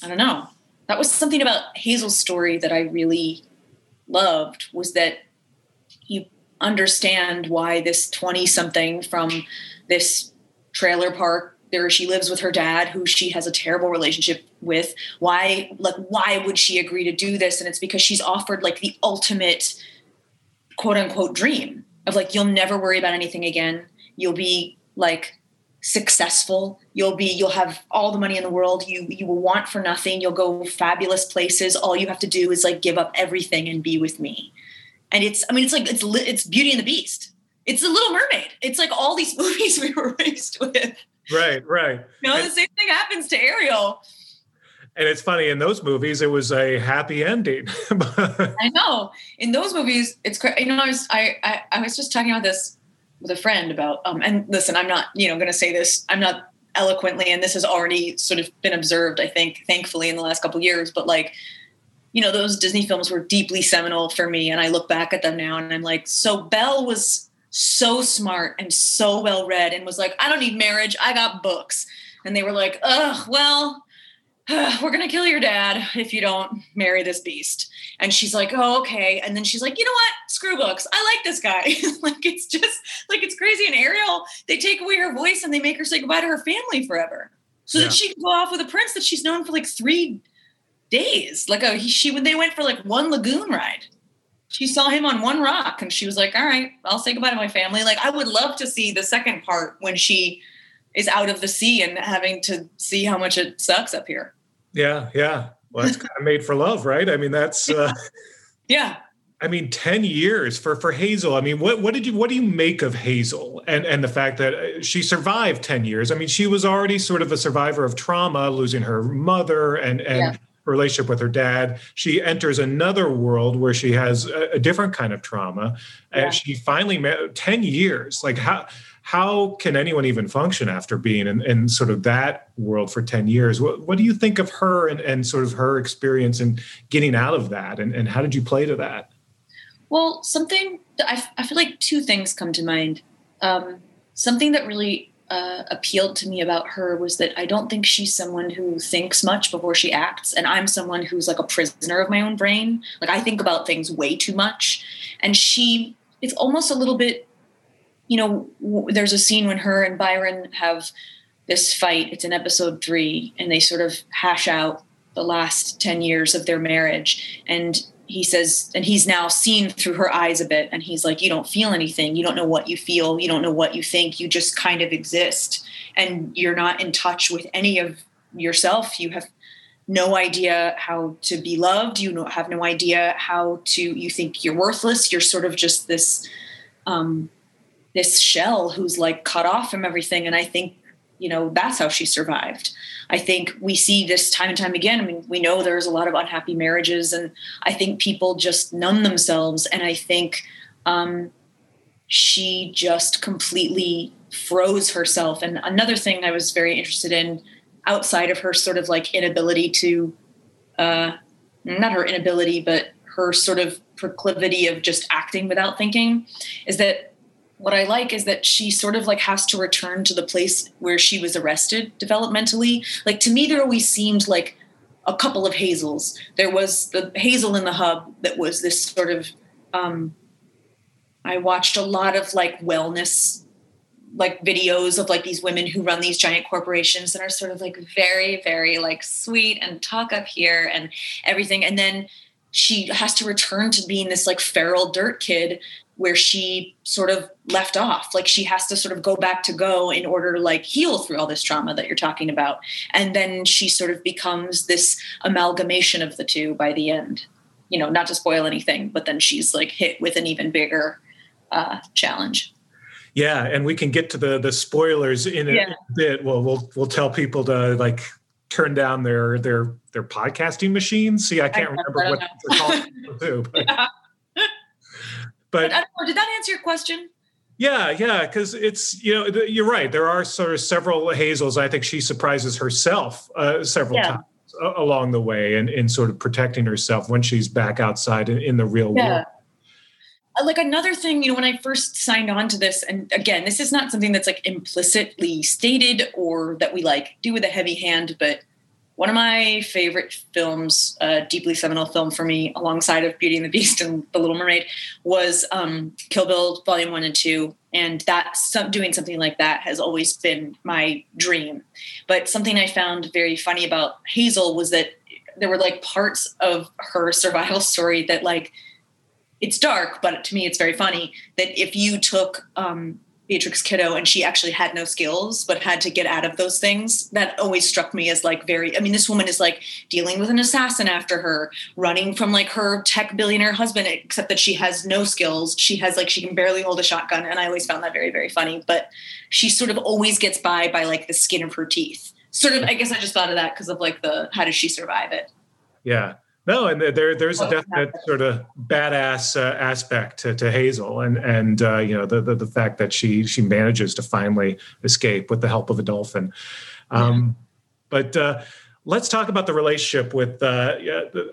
i don't know. That was something about hazel's story that i really loved was that you understand why this 20 something from this trailer park there she lives with her dad who she has a terrible relationship with. Why like why would she agree to do this? And it's because she's offered like the ultimate quote unquote dream of like you'll never worry about anything again. You'll be like successful. You'll be you'll have all the money in the world. You you will want for nothing. You'll go fabulous places. All you have to do is like give up everything and be with me and it's i mean it's like it's it's beauty and the beast. It's the little mermaid. It's like all these movies we were raised with. Right right. You know and, the same thing happens to ariel. And it's funny in those movies it was a happy ending. I know. In those movies it's you know i was I, I, I was just talking about this with a friend about um and listen i'm not you know going to say this i'm not eloquently and this has already sort of been observed i think thankfully in the last couple years but like you know those disney films were deeply seminal for me and i look back at them now and i'm like so belle was so smart and so well read and was like i don't need marriage i got books and they were like ugh well we're going to kill your dad if you don't marry this beast. And she's like, oh, okay. And then she's like, you know what? Screw books. I like this guy. like, it's just like, it's crazy. And Ariel, they take away her voice and they make her say goodbye to her family forever so yeah. that she can go off with a prince that she's known for like three days. Like, oh, he, she, when they went for like one lagoon ride, she saw him on one rock and she was like, all right, I'll say goodbye to my family. Like, I would love to see the second part when she is out of the sea and having to see how much it sucks up here. Yeah, yeah. Well, that's kind of made for love, right? I mean, that's uh, yeah. I mean, ten years for for Hazel. I mean, what what did you what do you make of Hazel and and the fact that uh, she survived ten years? I mean, she was already sort of a survivor of trauma, losing her mother and and. Yeah. Relationship with her dad she enters another world where she has a, a different kind of trauma and she finally met 10 years like how how can anyone even function after being in, in sort of that world for 10 years? What, what do you think of her and, and sort of her experience and getting out of that? And, and how did you play to that? Well, something I, I feel like two things come to mind. Um, something that really uh, appealed to me about her was that I don't think she's someone who thinks much before she acts, and I'm someone who's like a prisoner of my own brain. Like I think about things way too much, and she it's almost a little bit, you know. W- there's a scene when her and Byron have this fight. It's in episode three, and they sort of hash out the last ten years of their marriage, and he says, and he's now seen through her eyes a bit, and he's like, You don't feel anything. You don't know what you feel. You don't know what you think. You just kind of exist. And you're not in touch with any of yourself. You have no idea how to be loved. You have no idea how to, you think you're worthless. You're sort of just this, um, this shell who's like cut off from everything. And I think, you know, that's how she survived. I think we see this time and time again. I mean, we know there's a lot of unhappy marriages, and I think people just numb themselves. And I think um, she just completely froze herself. And another thing I was very interested in outside of her sort of like inability to, uh, not her inability, but her sort of proclivity of just acting without thinking, is that what I like is that she sort of like has to return to the place where she was arrested developmentally. Like to me, there always seemed like a couple of Hazels. There was the Hazel in the hub that was this sort of. Um, I watched a lot of like wellness like videos of like these women who run these giant corporations and are sort of like very very like sweet and talk up here and everything and then she has to return to being this like feral dirt kid where she sort of left off. Like she has to sort of go back to go in order to like heal through all this trauma that you're talking about. And then she sort of becomes this amalgamation of the two by the end. You know not to spoil anything but then she's like hit with an even bigger uh, challenge. Yeah and we can get to the the spoilers in a Yeah. bit. Well we'll we'll tell people to like turn down their their their podcasting machines. See i can't I- remember what they're called too, but, but but I don't know, did that answer your question Yeah, yeah, because it's you know you're right. There are sort of several Hazels. I think she surprises herself uh, several Yeah. times along the way, and in sort of protecting herself when she's back outside in, in the real Yeah. world. Uh, like another thing you know when i first signed on to this and again this is not something that's like implicitly stated or that we like do with a heavy hand but one of my favorite films a deeply seminal film for me alongside of beauty and the beast and the little mermaid was um, kill bill volume one and two. And that some, doing something like that has always been my dream. But something i found very funny about hazel was that there were like parts of her survival story that like it's dark, but to me, it's very funny that if you took um, Beatrix Kiddo and she actually had no skills, but had to get out of those things, that always struck me as like very. I mean, this woman is like dealing with an assassin after her, running from like her tech billionaire husband, except that she has no skills. She has like she can barely hold a shotgun, and I always found that very very funny. But she sort of always gets by by like the skin of her teeth. Sort of, I guess I just thought of that because of like the how does she survive it? Yeah. No, and there there's a definite sort of badass uh, aspect to, to Hazel, and and uh, you know the, the the fact that she she manages to finally escape with the help of a dolphin. Um, But uh, let's talk about the relationship with uh,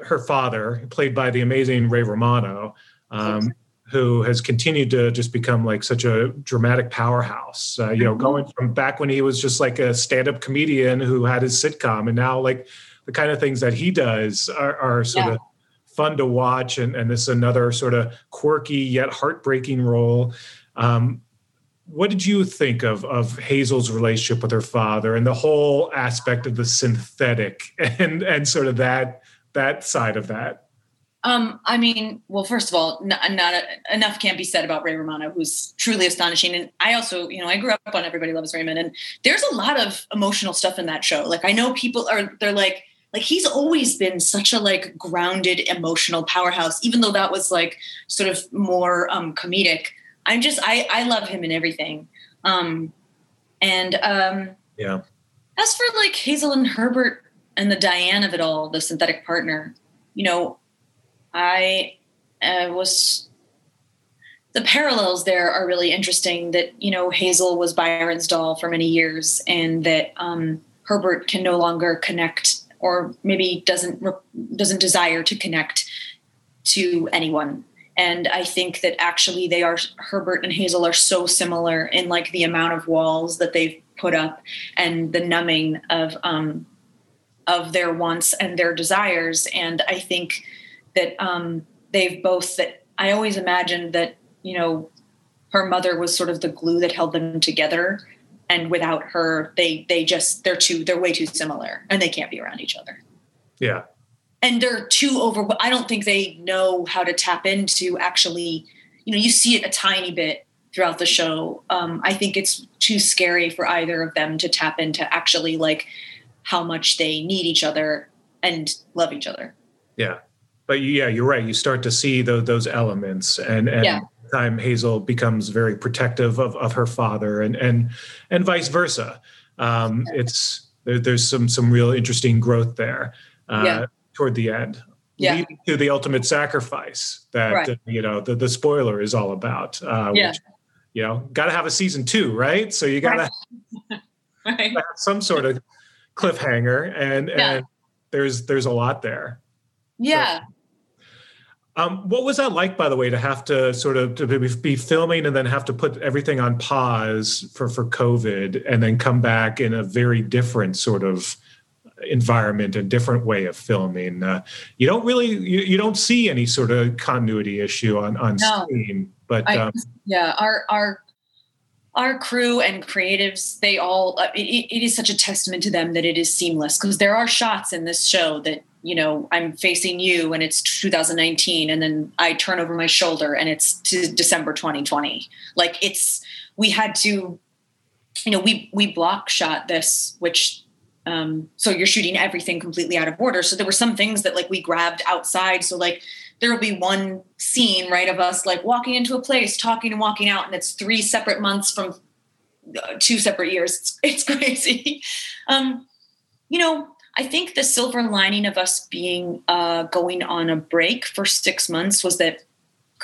her father, played by the amazing Ray Romano, um, who has continued to just become like such a dramatic powerhouse. Uh, you know, going from back when he was just like a stand-up comedian who had his sitcom, and now like the kind of things that he does are, are sort Yeah. of fun to watch. And, and this is another sort of quirky yet heartbreaking role. Um, what did you think of of Hazel's relationship with her father and the whole aspect of the synthetic and and sort of that that side of that? Um, I mean, well, first of all, n- not a, enough can't be said about Ray Romano, who's truly astonishing. And I also, you know, I grew up on Everybody Loves Raymond, and there's a lot of emotional stuff in that show. Like, I know people are, they're like, like he's always been such a like grounded emotional powerhouse, even though that was like sort of more um, comedic. I'm just, I, I love him in everything. Um, and um, Yeah. as for like Hazel and Herbert and the Diane of it all, the synthetic partner, you know, I uh, was the parallels there are really interesting. That you know Hazel was Byron's doll for many years, and that um, Herbert can no longer connect, or maybe doesn't doesn't desire to connect to anyone. And I think that actually they are Herbert and Hazel are so similar in like the amount of walls that they've put up and the numbing of um, of their wants and their desires. And I think that um, they've both that I always imagined that you know her mother was sort of the glue that held them together and without her they they just they're too they're way too similar and they can't be around each other Yeah. and they're too over i don't think they know how to tap into actually you know you see it a tiny bit throughout the show um, i think it's too scary for either of them to tap into actually like how much they need each other and love each other Yeah. But yeah, you're right. You start to see those those elements and and Yeah. Time Hazel becomes very protective of, of her father and and and vice versa. Um, it's there, there's some some real interesting growth there uh, Yeah. toward the end. Yeah. Leading to the ultimate sacrifice that Right. uh, you know the, the spoiler is all about. Uh, Yeah. which, you know, got to have a season two, right? So you got to right have some sort of cliffhanger, and Yeah. and there's there's a lot there. yeah Um, what was that like, by the way, to have to sort of to be, filming and then have to put everything on pause for for COVID, and then come back in a very different sort of environment and different way of filming? Uh, you don't really you, you don't see any sort of continuity issue on on No. screen, but I, um, yeah, our our our crew and creatives, they all uh, it, it is such a testament to them that it is seamless because there are shots in this show that you know I'm facing you and it's 2019 and then I turn over my shoulder and it's to December 2020. Like it's we had to you know we we block shot this which um so you're shooting everything completely out of order. So there were some things that like we grabbed outside. So like there will be one scene right of us like walking into a place talking and walking out and it's three separate months from uh, two separate years. It's, it's crazy. Um you know i think the silver lining of us being uh going on a break for six months was that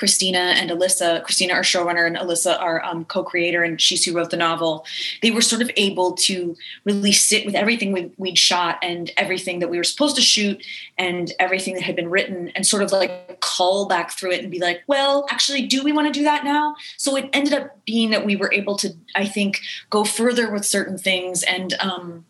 Christina and Alissa, Christina, our showrunner, and Alissa, our um, co-creator, and she's who wrote the novel. They were sort of able to really sit with everything we, we'd shot and everything that we were supposed to shoot and everything that had been written, and sort of like call back through it and be like, "Well, actually, do we want to do that now?" So it ended up being that we were able to, I think, go further with certain things and. Um,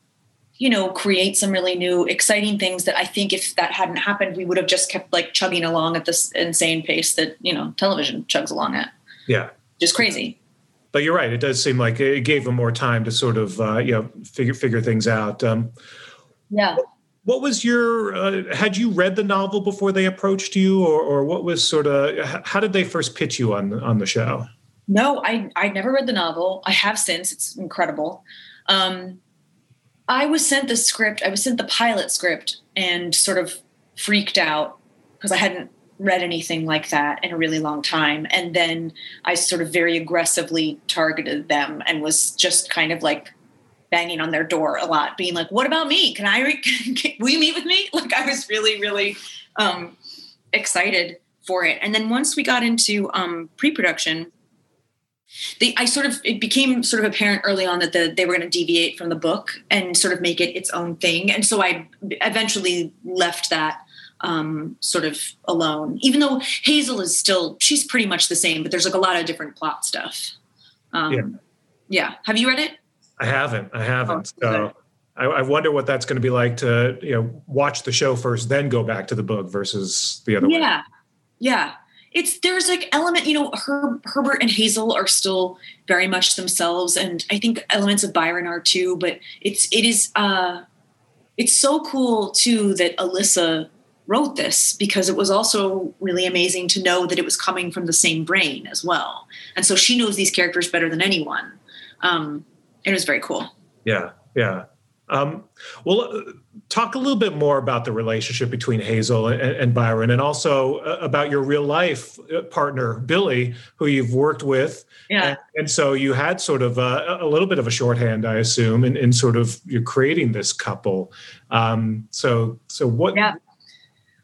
you know, create some really new, exciting things that I think if that hadn't happened, we would have just kept like chugging along at this insane pace that, you know, television chugs along at. yeah. Just crazy. But you're right. It does seem like it gave them more time to sort of uh, you know figure figure things out. Um, Yeah. what was your uh, had you read the novel before they approached you or, or what was sort of how did they first pitch you on on the show No, I I never read the novel. I have since. It's incredible. Um, I was sent the script. I was sent the pilot script and sort of freaked out because I hadn't read anything like that in a really long time. And then I sort of very aggressively targeted them and was just kind of like banging on their door a lot, being like, "What about me? Can I? Re- will you meet with me?" Like I was really, really um, excited for it. And then once we got into um, pre-production, they I sort of it became sort of apparent early on that the, they were going to deviate from the book and sort of make it its own thing. And so I eventually left that um, sort of alone. Even though Hazel is still she's pretty much the same, but there's like a lot of different plot stuff. Um, Yeah. yeah. Have you read it? i haven't i haven't Oh, so I, I wonder what that's going to be like to you know watch the show first then go back to the book versus the other way yeah yeah it's there's like element you know Herb, herbert and hazel are still very much themselves and i think elements of byron are too but it's it is uh it's so cool too that alissa wrote this because it was also really amazing to know that it was coming from the same brain as well. And so she knows these characters better than anyone. Um and it was very cool. Yeah, yeah. Um, well, uh, talk a little bit more about the relationship between Hazel and, and Byron, and also uh, about your real life uh, partner, Billy, who you've worked with. yeah And, and so you had sort of a, a little bit of a shorthand, I assume, in, in sort of you're creating this couple. Um, so, so what? Yeah.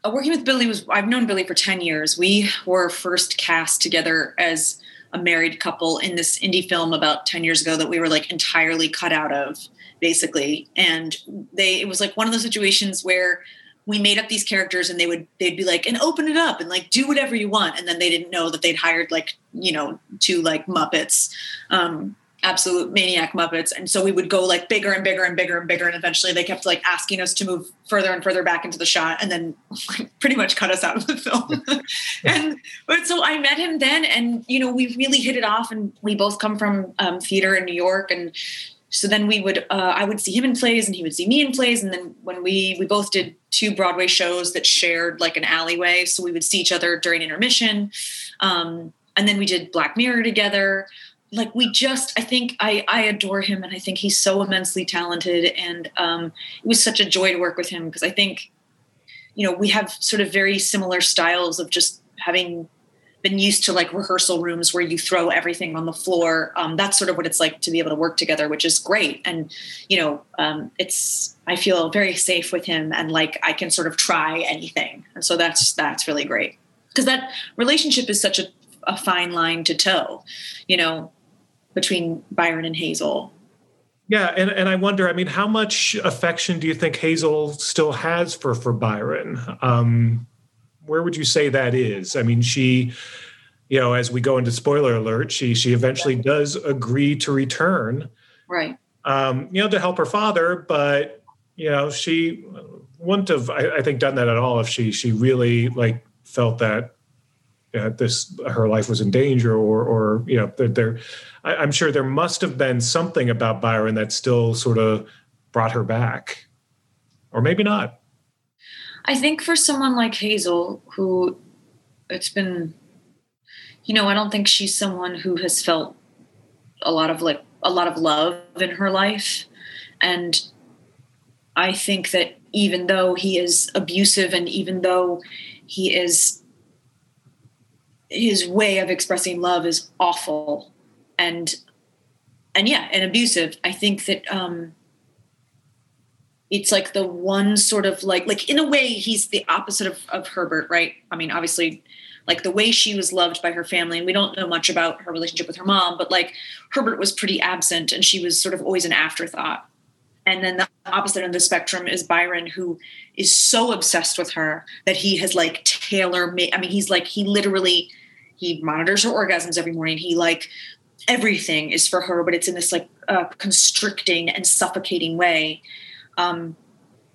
Uh, working with Billy was I've known Billy for 10 years. We were first cast together as a married couple in this indie film about 10 years ago that we were like entirely cut out of basically. And they it was like one of those situations where we made up these characters and they would they'd be like and open it up and like do whatever you want and then they didn't know that they'd hired like you know two like muppets um absolute maniac Muppets. And so we would go like bigger and bigger and bigger and bigger. And eventually they kept like asking us to move further and further back into the shot and then like, pretty much cut us out of the film. and but so I met him then and you know, we really hit it off and we both come from um, theater in New York and so then we would uh, i would see him in plays and he would see me in plays. And then when we we both did two broadway shows that shared like an alleyway. So we would see each other during intermission. Um, and then we did black mirror together. Like we just i think i i adore him and i think he's so immensely talented. And um, it was such a joy to work with him because i think you know we have sort of very similar styles of just having been used to like rehearsal rooms where you throw everything on the floor. Um, that's sort of what it's like to be able to work together, which is great. And you know, um, it's I feel very safe with him, and like I can sort of try anything, and so that's that's really great because that relationship is such a, a fine line to toe, you know, between Byron and Hazel. Yeah, and, and I wonder, I mean, how much affection do you think Hazel still has for for Byron? Um, where would you say that is? I mean, she, you know, as we go into spoiler alert, she she eventually does agree to return, right? Um, you know, to help her father, but you know, she wouldn't have, I, I think, done that at all if she she really like felt that uh, this her life was in danger or or you know there, there I, am sure there must have been something about byron that still sort of brought her back or maybe not I think for someone like Hazel, who it's been, you know, I don't think she's someone who has felt a lot of like a lot of love in her life. And I think that even though he is abusive and even though he is his way of expressing love is awful and and yeah and abusive i think that um it's like the one sort of like like in a way he's the opposite of, of herbert right? I mean obviously like the way she was loved by her family and we don't know much about her relationship with her mom but like herbert was pretty absent and she was sort of always an afterthought. And then the opposite end of the spectrum is byron who is so obsessed with her that he has like tailor made i mean he's like he literally he monitors her orgasms every morning. He like everything is for her but it's in this like uh, constricting and suffocating way um,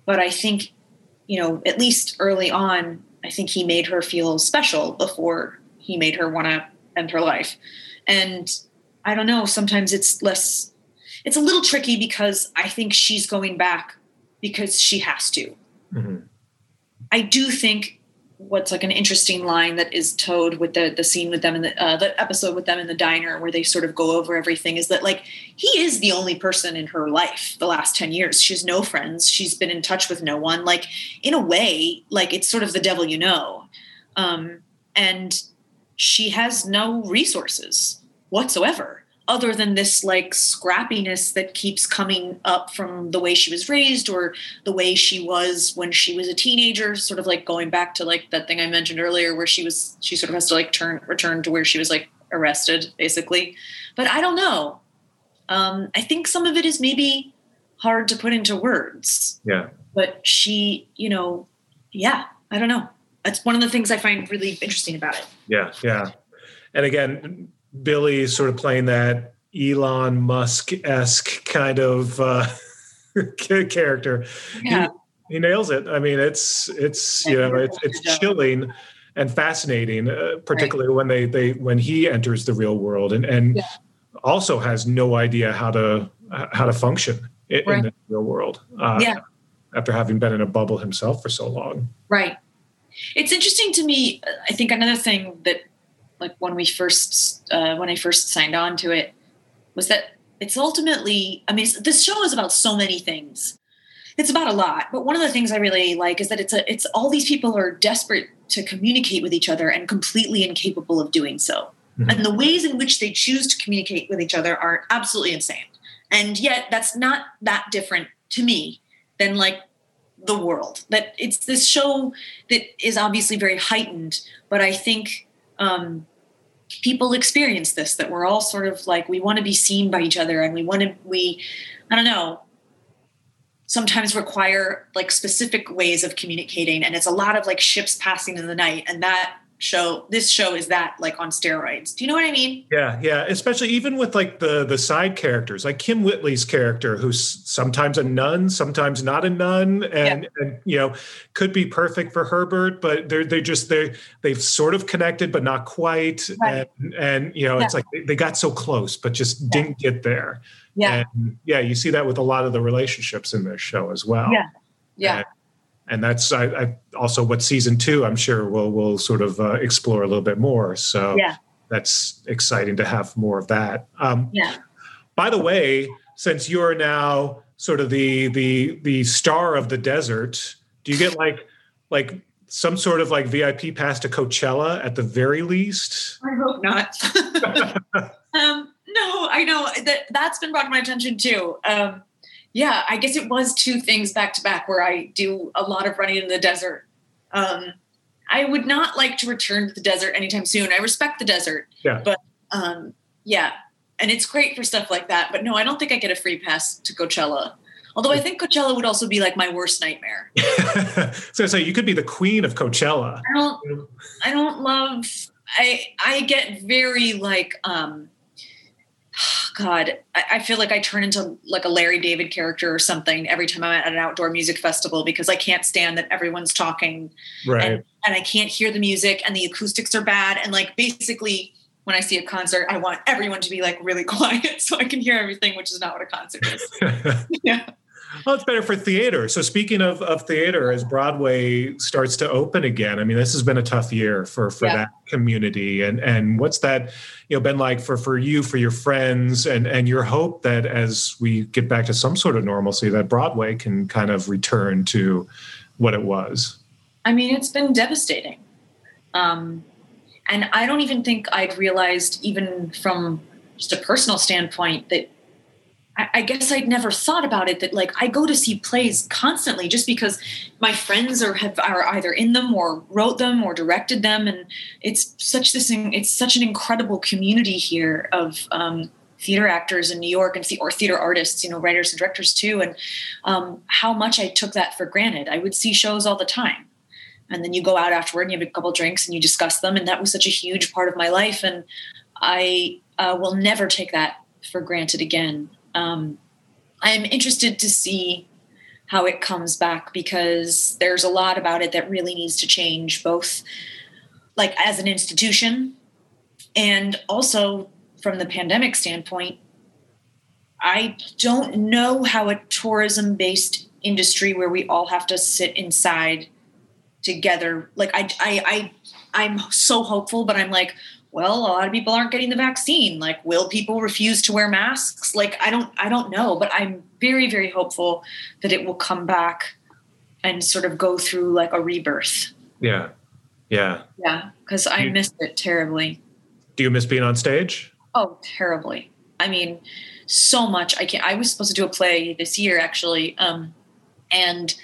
but I think, you know, at least early on, I think he made her feel special before he made her want to end her life. And I don't know, sometimes it's less, it's a little tricky because I think she's going back because she has to. Mm-hmm. I do think what's like an interesting line that is towed with the the scene with them in the uh, the episode with them in the diner where they sort of go over everything is that like he is the only person in her life the last 10 years. She's no friends. She's been in touch with no one. Like in a way like it's sort of the devil you know. Um and she has no resources whatsoever other than this like scrappiness that keeps coming up from the way she was raised or the way she was when she was a teenager sort of like going back to like that thing i mentioned earlier where she was she sort of has to like turn return to where she was like arrested basically. But i don't know. Um i think some of it is maybe hard to put into words. Yeah. But she you know yeah i don't know. That's one of the things i find really interesting about it. Yeah yeah. And again Billy sort of playing that Elon Musk esque kind of uh, character. Yeah. He, he, nails it. I mean, it's it's you know it's it's chilling and fascinating, uh, particularly right. when they they when he enters the real world and and yeah. also has no idea how to how to function in, right. in the real world. Uh, yeah. After having been in a bubble himself for so long. Right. It's interesting to me. I think another thing that like when we first uh, when I first signed on to it was that it's ultimately I mean this show is about so many things. It's about a lot, but one of the things I really like is that it's a it's all these people are desperate to communicate with each other and completely incapable of doing so. Mm-hmm. And the ways in which they choose to communicate with each other are absolutely insane. And yet that's not that different to me than like the world. That it's this show that is obviously very heightened, but I think um, people experience this that we're all sort of like we want to be seen by each other and we want to we i don't know sometimes require like specific ways of communicating and it's a lot of like ships passing in the night and that show this show is that like on steroids. Do you know what I mean? Yeah, yeah. Especially even with like the the side characters, like Kym Whitley's character, who's sometimes a nun, sometimes not a nun, and, and you know could be perfect for Herbert, but they're they just they they've sort of connected, but not quite. Right. And and you know it's like they, they got so close, but just didn't get there. Yeah. And yeah, you see that with a lot of the relationships in this show as well. Yeah. Yeah. And, and that's I, I also what season two I'm sure will will sort of uh, explore a little bit more. So Yeah. that's exciting to have more of that. Um, Yeah. by the way, since you're now sort of the the the star of the desert, do you get like like some sort of like VIP pass to Coachella at the very least? I hope not. um, no, I know that that's been brought to my attention too. Um, yeah, I guess it was two things back to back where I do a lot of running in the desert. Um, I would not like to return to the desert anytime soon. I respect the desert, Yeah. but um, yeah, and it's great for stuff like that. But no, I don't think I get a free pass to Coachella. Although I think Coachella would also be like my worst nightmare. so so you could be the queen of Coachella. I don't I don't love I I get very like um God, I, I feel like I turn into like a Larry David character or something every time I'm at an outdoor music festival because I can't stand that everyone's talking Right. and, and I can't hear the music and the acoustics are bad. And like basically when I see a concert, I want everyone to be like really quiet so I can hear everything, which is not what a concert is. yeah. Well, it's better for theater. So speaking of, of theater, as Broadway starts to open again, I mean, this has been a tough year for for Yeah. that community. And and what's that, you know, been like for for you, for your friends, and and your hope that as we get back to some sort of normalcy, that Broadway can kind of return to what it was. I mean, it's been devastating. Um, and I don't even think I'd realized, even from just a personal standpoint, that I, guess I'd never thought about it. That like I go to see plays constantly, just because my friends are have are either in them or wrote them or directed them, and it's such this it's such an incredible community here of um, theater actors in New York and the, or theater artists, you know, writers and directors too, and um, how much I took that for granted. I would see shows all the time. And then you go out afterward and you have a couple drinks and you discuss them. And that was such a huge part of my life. And i uh, will never take that for granted again um, i'm interested to see how it comes back because there's a lot about it that really needs to change both like as an institution and also from the pandemic standpoint. I don't know how a tourism based industry where we all have to sit inside together like I, I i i'm so hopeful but i'm like well a lot of people aren't getting the vaccine like will people refuse to wear masks like i don't i don't know but i'm very very hopeful that it will come back and sort of go through like a rebirth Yeah. Yeah. yeah because i You- missed it terribly Do you miss being on stage? Oh, terribly. I mean, so much. I can't. I was supposed to do a play this year, actually, um, and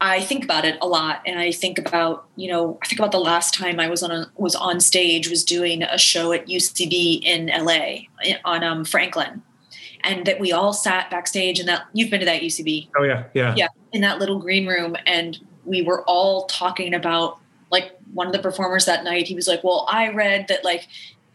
I think about it a lot. And I think about, you know, I think about the last time I was on a was on stage, was doing a show at UCB in LA on um, Franklin, and that we all sat backstage. And that you've been to that UCB, Oh yeah. Yeah. yeah, in that little green room, and we were all talking about like one of the performers that night. He was like, "Well, I read that like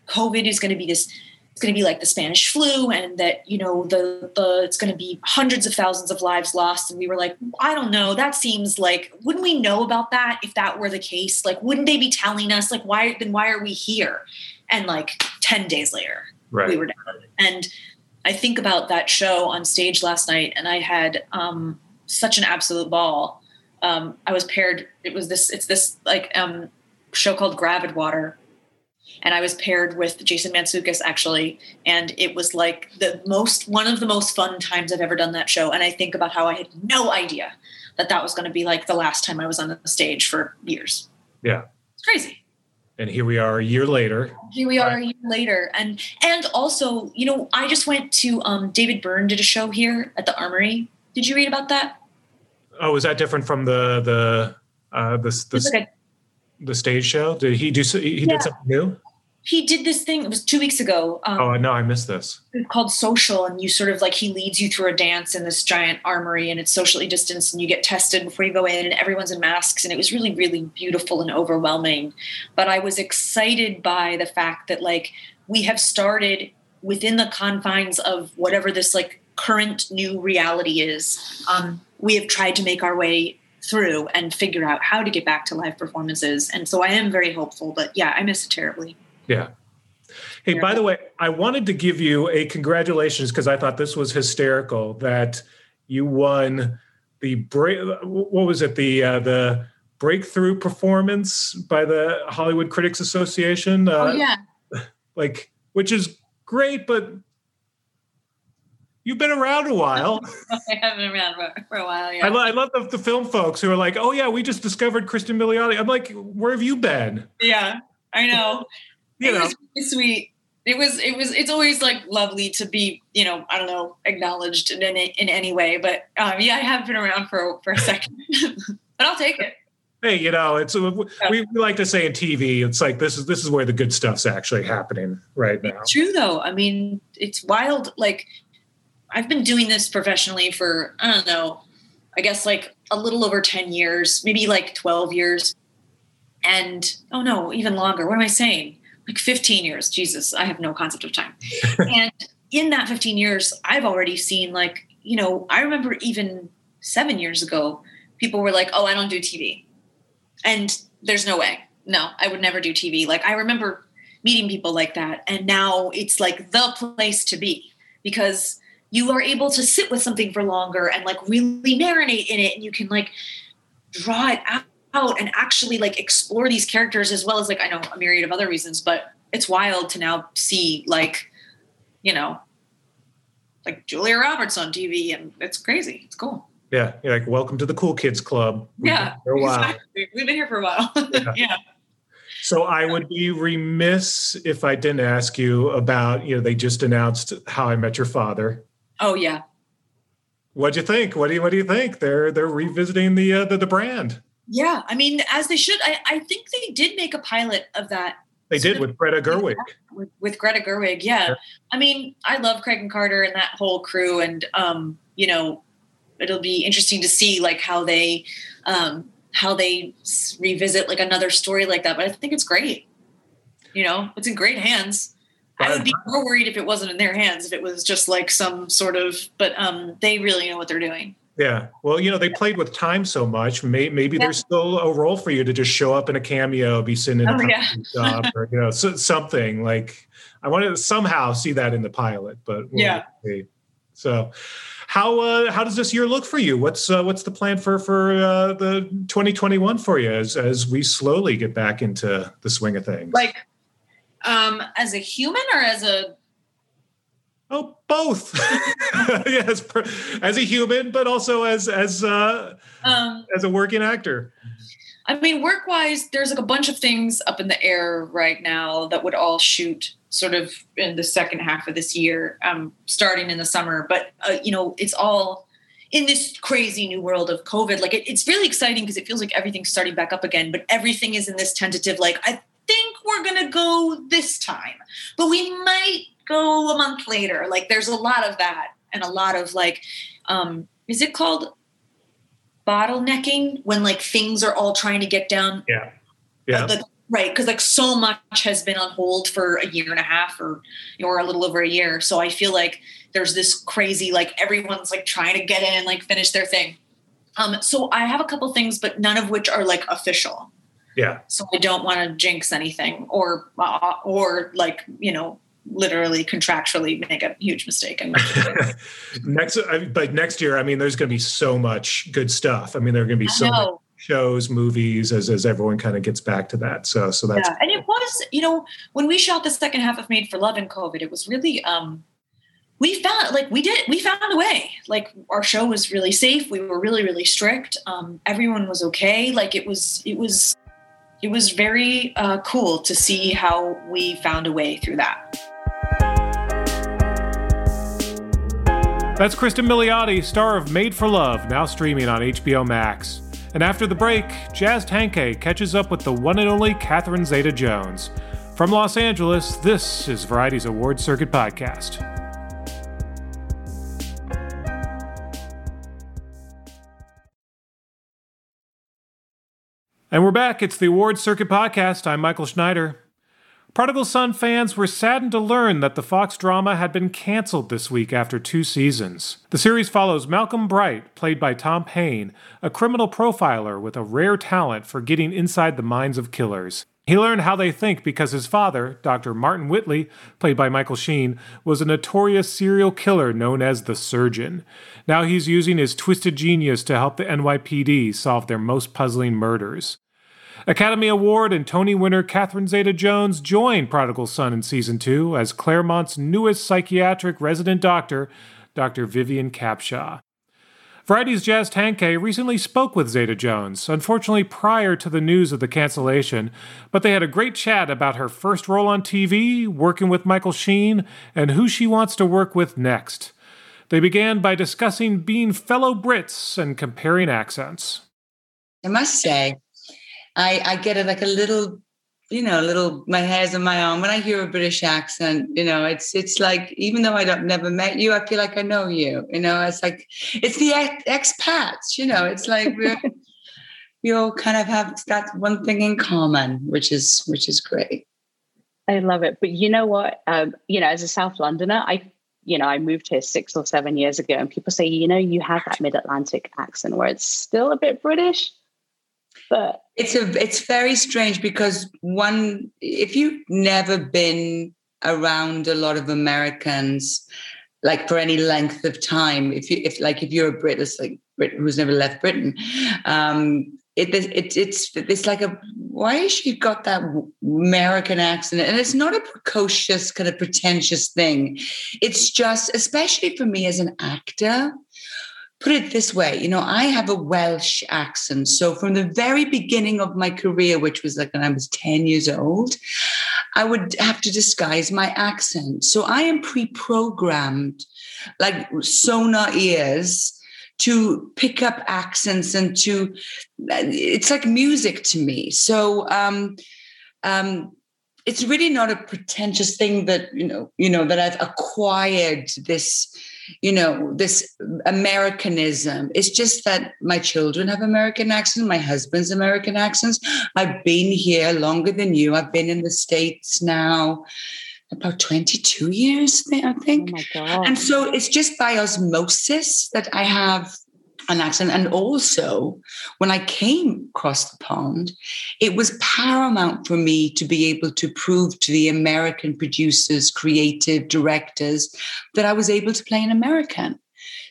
COVID is going to be this." It's going to be like the Spanish flu, and that you know the the it's going to be hundreds of thousands of lives lost. And we were like, I don't know. That seems like wouldn't we know about that if that were the case? Like, wouldn't they be telling us? Like, why then why are we here? And like ten days later, Right. we were down. And I think about that show on stage last night, and I had um, such an absolute ball. Um, I was paired. It was this. It's this like um, show called Gravid Water, and I was paired with Jason Mantzoukas actually, and it was like the most one of the most fun times I've ever done that show. And I think about how I had no idea that that was going to be like the last time I was on the stage for years. Yeah. It's crazy. And here we are a year later. here we are a year later and and also you know i just went to um david byrne did a show here at the armory did you read about that Oh, is that different from the the uh the the, like a- the stage show? Did he do? so- He Yeah. did something new. He did this thing. It was two weeks ago. Um, Oh no, I missed this. it's called social and you sort of like he leads you through a dance in this giant armory and it's socially distanced and you get tested before you go in and everyone's in masks and it was really really beautiful and overwhelming but i was excited by the fact that like we have started within the confines of whatever this like current new reality is um, we have tried to make our way through and figure out how to get back to live performances and so i am very hopeful but yeah i miss it terribly Yeah. Hey, by the way, I wanted to give you a congratulations because I thought this was hysterical that you won the break. What was it? The uh, the breakthrough performance by the Hollywood Critics Association. Uh, oh yeah Like, which is great, but you've been around a while. i haven't been around for, for a while yeah I, lo- I love the, the film folks who are like, "Oh yeah, we just discovered Kristen Milioti." I'm like, "Where have you been?" Yeah, I know. You it know. was really sweet. It was. It was. It's always like lovely to be, you know, I don't know, acknowledged in any, in any way. But um, yeah, I have been around for for a second, but I'll take it. Hey, you know, it's we, we like to say in TV, it's like this is this is where the good stuff's actually happening right now. True though. I mean, it's wild. Like I've been doing this professionally for I don't know. I guess like a little over ten years, maybe like twelve years, and oh no, even longer. What am I saying? Like fifteen years. Jesus, I have no concept of time. and in that 15 years, I've already seen like, you know, I remember even seven years ago, people were like, oh, I don't do TV. And there's no way. No, I would never do TV. Like, I remember meeting people like that. And now it's like the place to be because you are able to sit with something for longer and like really marinate in it. And you can like draw it out and actually like explore these characters as well as like I know a myriad of other reasons, but it's wild to now see like, you know, like Julia Roberts on TV and it's crazy. It's cool. Yeah, you're like welcome to the cool kids club. We've Yeah. here a while. exactly. We've been here for a while. yeah. So I would be remiss if I didn't ask you about you know they just announced How I Met Your Father. Oh yeah. What'd you think? What do you What do you think? They're they're revisiting the uh, the, the brand. Yeah. I mean, as they should. I, I think they did make a pilot of that They did with Greta Gerwig. with, with Greta Gerwig. Yeah. Yeah. I mean, I love Craig and Carter and that whole crew, and um, you know, it'll be interesting to see like how they um, how they revisit like another story like that. But I think it's great. You know, it's in great hands. I would be more worried if it wasn't in their hands, if it was just like some sort of. But um, they really know what they're doing. Yeah. Well, you know, they played with time so much. May, maybe Yeah. there's still a role for you to just show up in a cameo, be sitting in a Oh, yeah. coffee shop, or you know, so, something like. I want to somehow see that in the pilot, but we'll Yeah. see. So, how uh, how does this year look for you? What's uh, what's the plan for for uh, the 2021 for you as as we slowly get back into the swing of things? Like, um, as a human or as a Oh, both. yes, as a human, but also as as uh, um, as a working actor. I mean, work wise, there's like a bunch of things up in the air right now that would all shoot sort of in the second half of this year, um, starting in the summer. But, uh, you know, it's all in this crazy new world of COVID. Like, it, it's really exciting because it feels like everything's starting back up again, but everything is in this tentative, like, I think we're going to go this time, but we might go a month later. Like, there's a lot of that and a lot of like, um, is it called bottlenecking when like things are all trying to get down Yeah. Yeah. the- right because like so much has been on hold for a year and a half or or a little over a year so i feel like there's this crazy like everyone's like trying to get in and like finish their thing um so i have a couple things but none of which are like official yeah. so i don't want to jinx anything or uh, or like you know literally contractually make a huge mistake and next, I- but next year, I mean, there's going to be so much good stuff. I mean, there are going to be so many shows, movies, as as everyone kind of gets back to that. So, so that's yeah. and it was you know when we shot the second half of made for love in covid it was really um we found like we did we found a way like our show was really safe we were really really strict um everyone was okay like it was it was it was very uh, cool to see how we found a way through that That's Kristen Milioti, star of Made for Love, now streaming on HBO Max. And after the break, Jazz Tangcay catches up with the one and only Catherine Zeta Jones. From Los Angeles, this is Variety's Award Circuit Podcast. And we're back. It's the Award Circuit Podcast. I'm Michael Schneider. Prodigal Son fans were saddened to learn that the Fox drama had been canceled this week after two seasons. The series follows Malcolm Bright, played by Tom Payne, a criminal profiler with a rare talent for getting inside the minds of killers. He learned how they think because his father, Dr. Martin Whitley, played by Michael Sheen, was a notorious serial killer known as the Surgeon. Now he's using his twisted genius to help the NYPD solve their most puzzling murders. Academy Award and Tony winner Catherine Zeta Jones joined Prodigal Son in season two as Claremont's newest psychiatric resident doctor, Dr. Vivian Capshaw. Variety's Jazz Tangcay recently spoke with Zeta Jones, unfortunately prior to the news of the cancellation, but they had a great chat about her first role on TV, working with Michael Sheen, and who she wants to work with next. They began by discussing being fellow Brits and comparing accents. I must say, I, I get it like a little, you know, a little, my hairs on my arm. When I hear a British accent, you know, it's, it's like, even though I don't never met you, I feel like I know you, you know, it's like, it's the ex- expats, you know, it's like, we're, we all kind of have that one thing in common, which is, which is great. I love it. But you know what? Um, you know, as a South Londoner, I you know, I moved here six or seven years ago, and people say, you know, you have that mid Atlantic accent where it's still a bit British, but it's a it's very strange because one if you've never been around a lot of Americans like for any length of time if you if like if you're a Brit like Brit who's never left Britain um it, it it's it's like a why has she got that American accent? And it's not a precocious kind of pretentious thing. It's just especially for me as an actor put it this way you know i have a welsh accent. So from the very beginning of my career which was like when i was 10 years old i would have to disguise my accent. So i am pre-programmed like sonar ears to pick up accents and to it's like music to me. So um um it's really not a pretentious thing that you know you know that i've acquired this you know, this Americanism. It's just that my children have American accents, my husband's American accents. I've been here longer than you. I've been in the States now about 22 years, I think. Oh and so it's just by osmosis that I have an accent. And also, when I came across the pond, it was paramount for me to be able to prove to the American producers, creative directors, that I was able to play an American.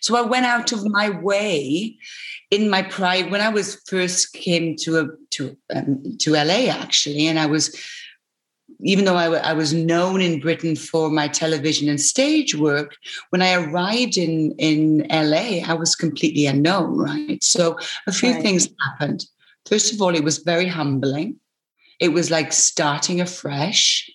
So I went out of my way in my pride when I was first came to a to um, to LA actually, and I was even though I, w- I was known in Britain for my television and stage work, when I arrived in, in LA, I was completely unknown, right? So a few right. things happened. First of all, it was very humbling. It was like starting afresh.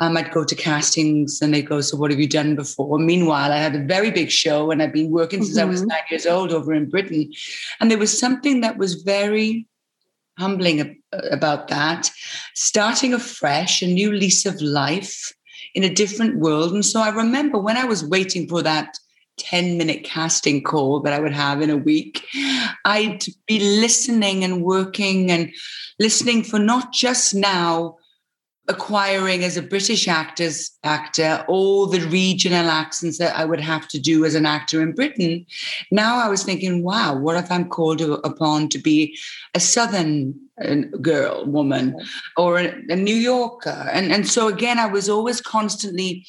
Um, I'd go to castings and they'd go, So, what have you done before? Meanwhile, I had a very big show and I'd been working mm-hmm. since I was mm-hmm. nine years old over in Britain. And there was something that was very humbling about that. Starting afresh, a new lease of life in a different world. And so I remember when I was waiting for that 10 minute casting call that I would have in a week, I'd be listening and working and listening for not just now acquiring as a British actor's actor all the regional accents that I would have to do as an actor in Britain. Now I was thinking, wow, what if I'm called upon to be a Southern uh, girl, woman, or a, a New Yorker? And, and so again, I was always constantly,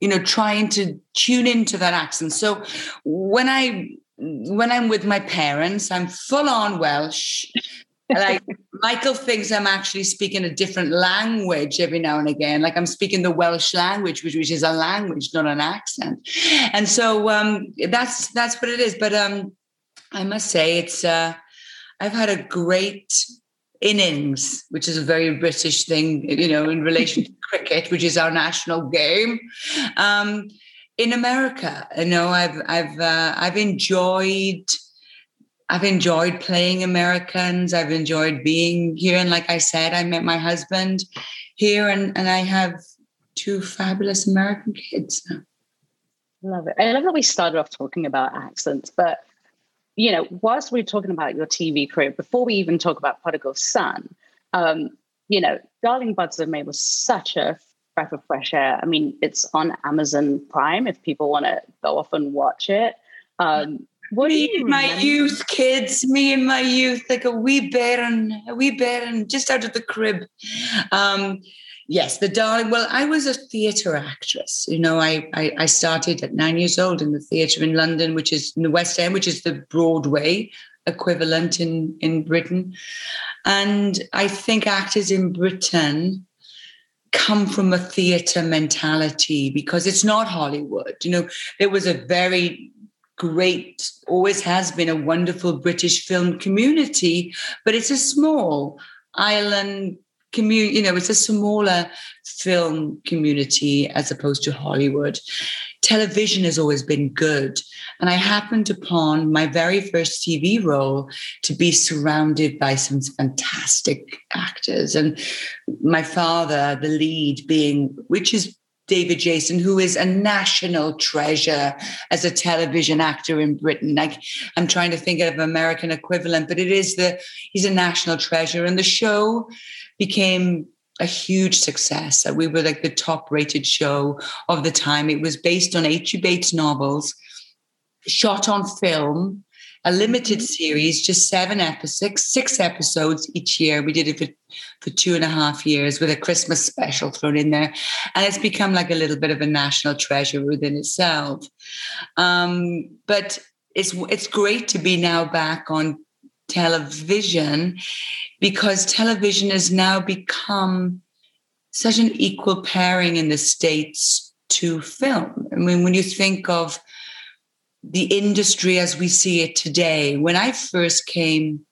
you know, trying to tune into that accent. So when I when I'm with my parents, I'm full on Welsh like Michael thinks I'm actually speaking a different language every now and again. Like I'm speaking the Welsh language, which, which is a language, not an accent. And so um, that's that's what it is. But um, I must say, it's uh, I've had a great innings, which is a very British thing, you know, in relation to cricket, which is our national game. Um, in America, you know, I've I've uh, I've enjoyed I've enjoyed playing Americans. I've enjoyed being here. And like I said, I met my husband here, and and I have two fabulous American kids. Love it. I love that we started off talking about accents, but you know, whilst we're talking about your TV career, before we even talk about Prodigal Son, um, you know, Darling Buds of May was such a breath of fresh air. I mean, it's on Amazon Prime if people want to go off and watch it. Um, what me in my youth, kids, me and my youth, like a wee bairn, a wee bairn, just out of the crib. Um, yes, the darling. Well, I was a theatre actress. You know, I, I, I started at nine years old in the theatre in London, which is in the West End, which is the Broadway equivalent in in Britain. And I think actors in Britain come from a theatre mentality because it's not Hollywood. You know, there was a very great, always has been a wonderful British film community, but it's a small island community, you know, it's a smaller film community as opposed to Hollywood. Television has always been good. And I happened upon my very first TV role to be surrounded by some fantastic actors. And my father, the lead, being, which is David Jason, who is a national treasure as a television actor in Britain. Like I'm trying to think of American equivalent, but it is the he's a national treasure. And the show became a huge success. We were like the top rated show of the time. It was based on H.E. Bates novels, shot on film, a limited series, just seven episodes, six episodes each year. We did it for, for two and a half years with a Christmas special thrown in there. And it's become like a little bit of a national treasure within itself. Um, but it's it's great to be now back on television because television has now become such an equal pairing in the States to film. I mean, when you think of the industry as we see it today, when I first came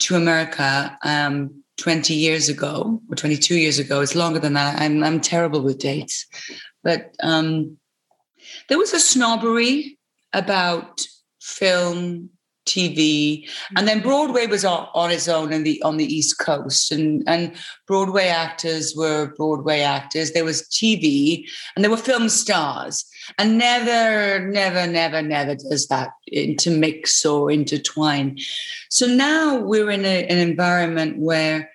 to America um, 20 years ago or 22 years ago, it's longer than that. I'm, I'm terrible with dates. But um, there was a snobbery about film TV, and then mm-hmm. Broadway was on, on its own in the on the East Coast, and and Broadway actors were Broadway actors. There was TV, and there were film stars, and never, never, never, never does that intermix or intertwine. So now we're in a, an environment where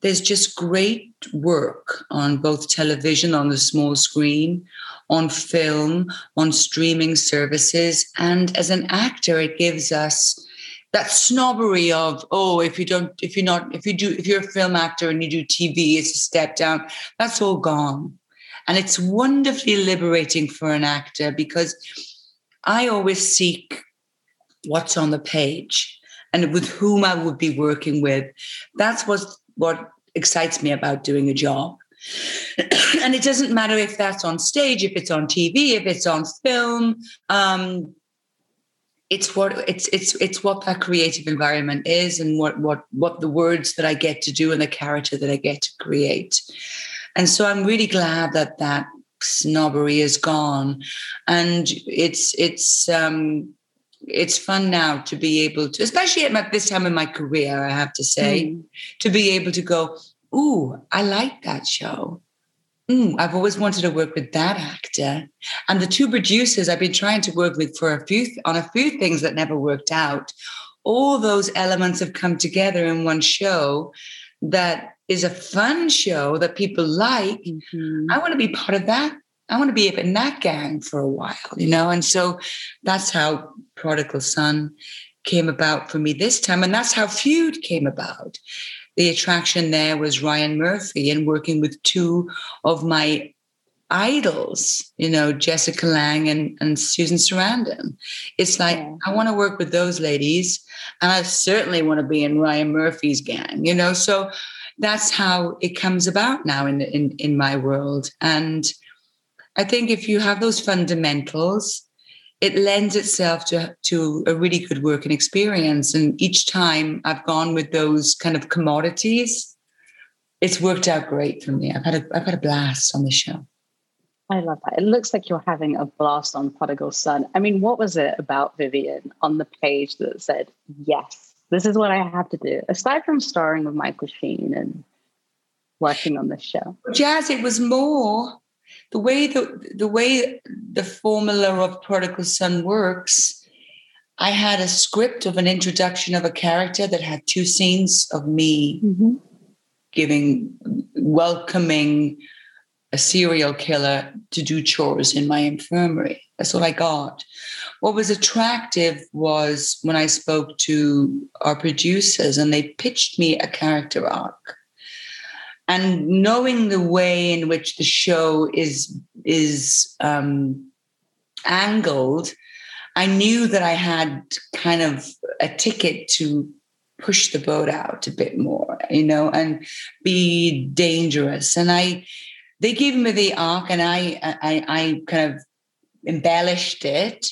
there's just great work on both television on the small screen on film, on streaming services. And as an actor, it gives us that snobbery of, oh, if you don't, if you're not, if you do, if you're a film actor and you do TV, it's a step down. That's all gone. And it's wonderfully liberating for an actor because I always seek what's on the page and with whom I would be working with. That's what, what excites me about doing a job. and it doesn't matter if that's on stage, if it's on TV, if it's on film. Um, it's what it's it's it's what that creative environment is, and what what what the words that I get to do and the character that I get to create. And so I'm really glad that that snobbery is gone, and it's it's um, it's fun now to be able to, especially at my, this time in my career, I have to say, mm. to be able to go, ooh, I like that show. Mm, I've always wanted to work with that actor. And the two producers I've been trying to work with for a few on a few things that never worked out. All those elements have come together in one show that is a fun show that people like. Mm-hmm. I want to be part of that. I want to be in that gang for a while, you know? And so that's how Prodigal Son came about for me this time. And that's how Feud came about the attraction there was Ryan Murphy and working with two of my idols, you know, Jessica Lange and, and Susan Sarandon. It's like, yeah. I want to work with those ladies. And I certainly want to be in Ryan Murphy's gang, you know? So that's how it comes about now in, in, in my world. And I think if you have those fundamentals, it lends itself to, to a really good working experience. And each time I've gone with those kind of commodities, it's worked out great for me. I've had a, I've had a blast on the show. I love that. It looks like you're having a blast on Prodigal Son. I mean, what was it about Vivian on the page that said, yes, this is what I have to do? Aside from starring with Michael Sheen and working on this show? Jazz, it was more the way the the way the formula of Prodigal Son works. I had a script of an introduction of a character that had two scenes of me mm-hmm. giving welcoming a serial killer to do chores in my infirmary. That's what I got. What was attractive was when I spoke to our producers and they pitched me a character arc. And knowing the way in which the show is is um, angled, I knew that I had kind of a ticket to push the boat out a bit more, you know, and be dangerous. And I, they gave me the arc, and I, I, I kind of embellished it.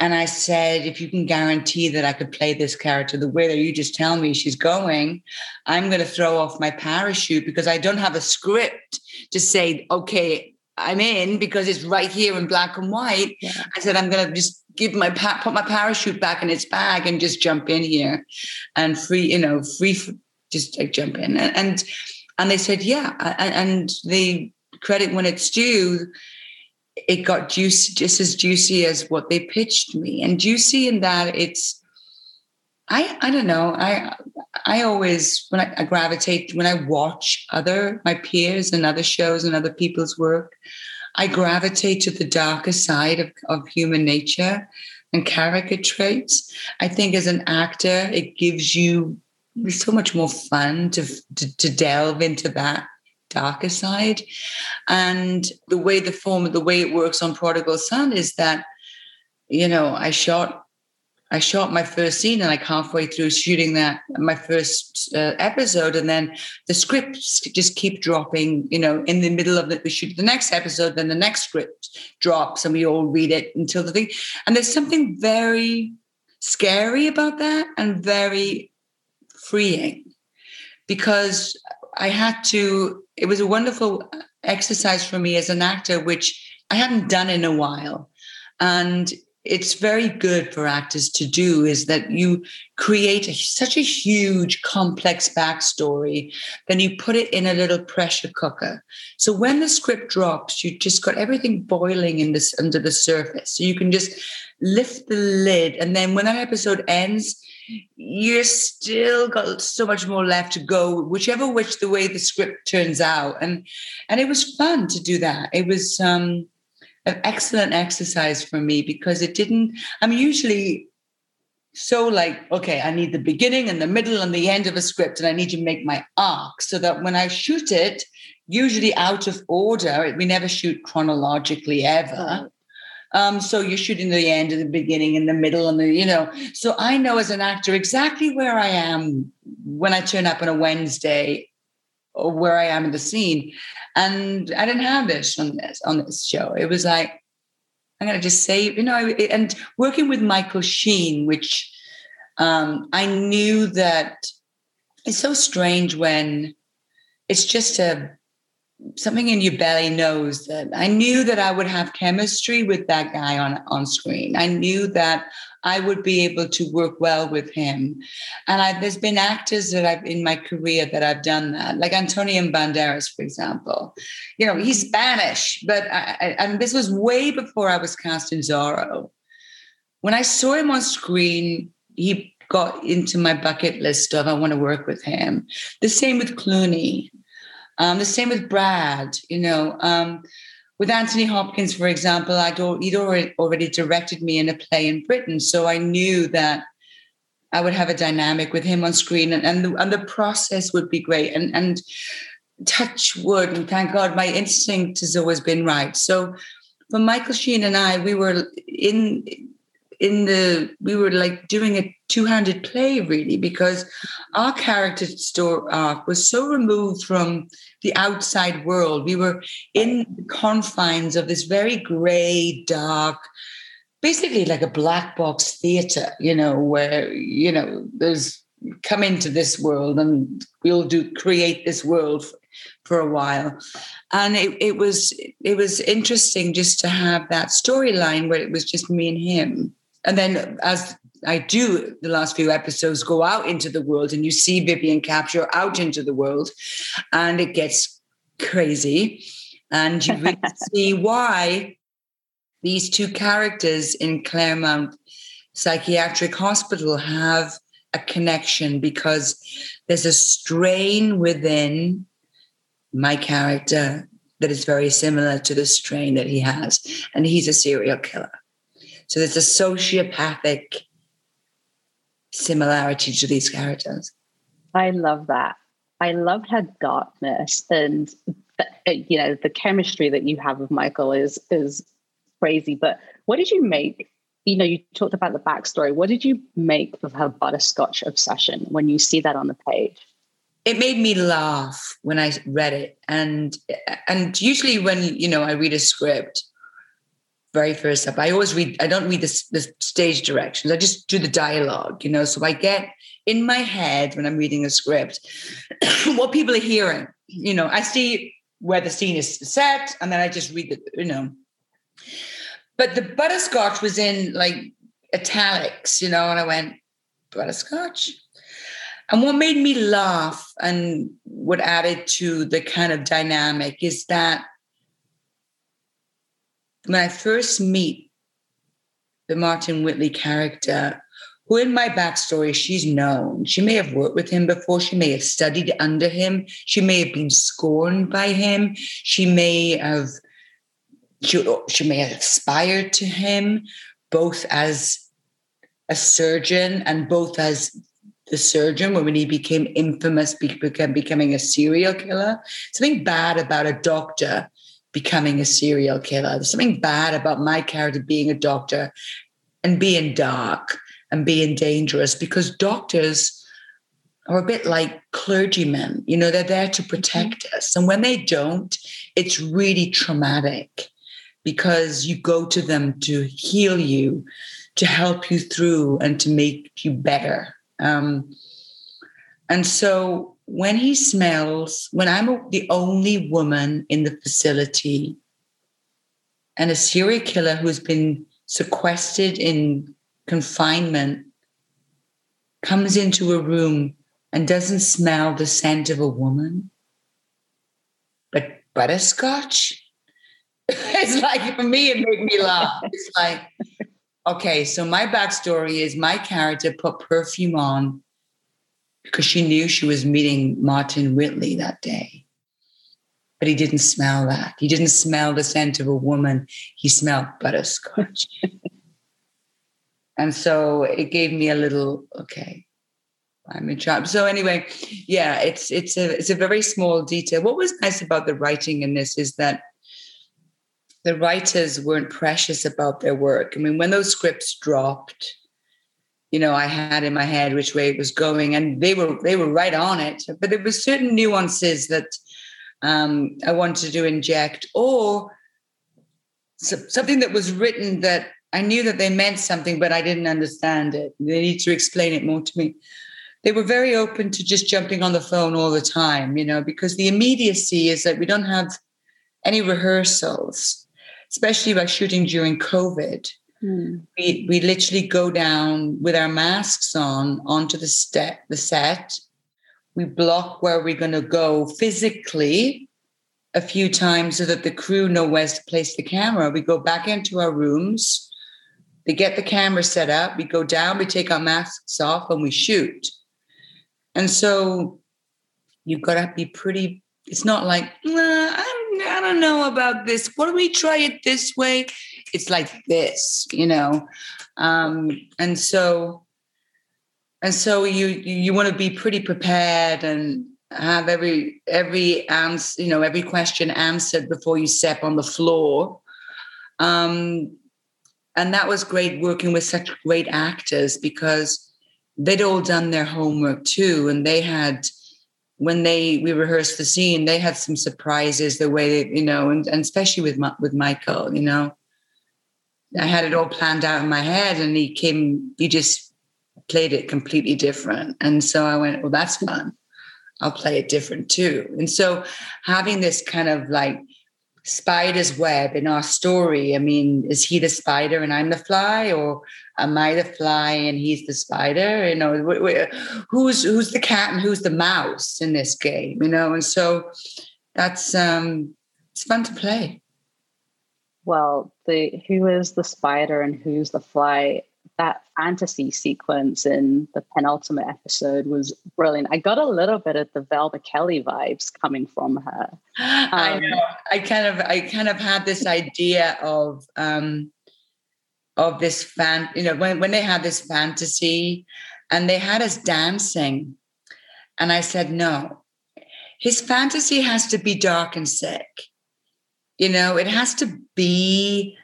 And I said, if you can guarantee that I could play this character the way that you just tell me she's going, I'm going to throw off my parachute because I don't have a script to say, okay, I'm in because it's right here in black and white. Yeah. I said, I'm going to just give my put my parachute back in its bag and just jump in here and free, you know, free, just like jump in. And, and, and they said, yeah. And the credit when it's due, it got juicy, just as juicy as what they pitched me. And juicy in that it's, I, I don't know. I, I always, when I, I gravitate, when I watch other, my peers and other shows and other people's work, I gravitate to the darker side of, of human nature and character traits. I think as an actor, it gives you so much more fun to, to, to delve into that darker side. And the way the form, the way it works on Prodigal Son is that, you know, I shot I shot my first scene and like halfway through shooting that my first uh, episode, and then the scripts just keep dropping. You know, in the middle of it, we shoot the next episode, then the next script drops, and we all read it until the thing. And there's something very scary about that, and very freeing, because I had to. It was a wonderful exercise for me as an actor, which I hadn't done in a while, and it's very good for actors to do is that you create a, such a huge complex backstory then you put it in a little pressure cooker so when the script drops you just got everything boiling in this under the surface so you can just lift the lid and then when that episode ends you're still got so much more left to go whichever which the way the script turns out. And and it was fun to do that. It was um an excellent exercise for me because it didn't, I'm usually so like, okay, I need the beginning and the middle and the end of a script, and I need to make my arc so that when I shoot it, usually out of order, we never shoot chronologically ever. Um, so you're shooting the end and the beginning and the middle and the, you know. So I know as an actor exactly where I am when I turn up on a Wednesday or where I am in the scene. And I didn't have this on this on this show. It was like I'm gonna just say, you know, and working with Michael Sheen, which um, I knew that it's so strange when it's just a something in your belly knows that I knew that I would have chemistry with that guy on on screen. I knew that I would be able to work well with him. And I, there's been actors that I've in my career that I've done that, like Antonio Banderas, for example. You know, he's Spanish, but I, I, and this was way before I was cast in Zorro. When I saw him on screen, he got into my bucket list of I want to work with him. The same with Clooney. Um, the same with Brad. You know. Um, with Anthony Hopkins, for example, I'd he'd already, already directed me in a play in Britain, so I knew that I would have a dynamic with him on screen, and and the, and the process would be great. And and touch wood, and thank God, my instinct has always been right. So for Michael Sheen and I, we were in in the we were like doing a two-handed play really because our character story arc uh, was so removed from the outside world. We were in the confines of this very gray dark basically like a black box theater you know where you know there's come into this world and we'll do create this world for, for a while. And it, it was it was interesting just to have that storyline where it was just me and him and then as I do the last few episodes go out into the world and you see Vivian Capshaw out into the world and it gets crazy. And you really see why these two characters in Claremont Psychiatric Hospital have a connection because there's a strain within my character that is very similar to the strain that he has. And he's a serial killer. So there's a sociopathic similarity to these characters. I love that. I love her darkness and uh, you know the chemistry that you have with Michael is is crazy. But what did you make? You know, you talked about the backstory. What did you make of her butterscotch obsession when you see that on the page? It made me laugh when I read it, and and usually when you know I read a script, very first up, I always read. I don't read the, the stage directions. I just do the dialogue. You know, so I get in my head when I'm reading a script what people are hearing. You know, I see where the scene is set, and then I just read the. You know, but the butterscotch was in like italics, you know, and I went, butterscotch? And what made me laugh and what added to the kind of dynamic is that when I first meet the Martin Whitley character, who in my backstory, she's known. She may have worked with him before. She may have studied under him. She may have been scorned by him. She may have she, she may have aspired to him both as a surgeon and both as the surgeon when he became infamous became becoming a serial killer something bad about a doctor becoming a serial killer there's something bad about my character being a doctor and being dark and being dangerous because doctors are a bit like clergymen you know they're there to protect mm-hmm. us and when they don't it's really traumatic because you go to them to heal you, to help you through, and to make you better. Um, and so when he smells, when I'm the only woman in the facility, and a serial killer who's been sequestered in confinement comes into a room and doesn't smell the scent of a woman, but butterscotch, it's like for me, it made me laugh. It's like, okay, so my backstory is my character put perfume on because she knew she was meeting Martin Whitley that day. But he didn't smell that. He didn't smell the scent of a woman. He smelled butterscotch. and so it gave me a little, okay, I'm in charge. So anyway, yeah, it's it's a it's a very small detail. What was nice about the writing in this is that the writers weren't precious about their work. I mean, when those scripts dropped, you know, I had in my head which way it was going, and they were they were right on it. But there were certain nuances that um, I wanted to inject, or something that was written that I knew that they meant something, but I didn't understand it. They need to explain it more to me. They were very open to just jumping on the phone all the time, you know, because the immediacy is that we don't have any rehearsals especially by shooting during COVID. Mm. We we literally go down with our masks on onto the step the set. We block where we're going to go physically a few times so that the crew know where to place the camera. We go back into our rooms. They get the camera set up. We go down. We take our masks off and we shoot. And so you've got to be pretty. It's not like nah, I don't know about this. What do we try it this way? It's like this, you know. Um, and so and so you you want to be pretty prepared and have every every answer, you know, every question answered before you step on the floor. Um, and that was great working with such great actors because they'd all done their homework too, and they had when they we rehearsed the scene, they had some surprises. The way that you know, and, and especially with with Michael, you know, I had it all planned out in my head, and he came. He just played it completely different, and so I went, "Well, that's fun. I'll play it different too." And so having this kind of like spider's web in our story. I mean, is he the spider and I'm the fly, or am I the fly and he's the spider? You know, who's who's the cat and who's the mouse in this game? You know, and so that's um, it's fun to play. Well, the who is the spider and who's the fly that fantasy sequence in the penultimate episode was brilliant. I got a little bit of the Velma Kelly vibes coming from her. Um, I know. I kind of, I kind of had this idea of, um, of this fan. You know, when when they had this fantasy, and they had us dancing, and I said no. His fantasy has to be dark and sick. You know, it has to be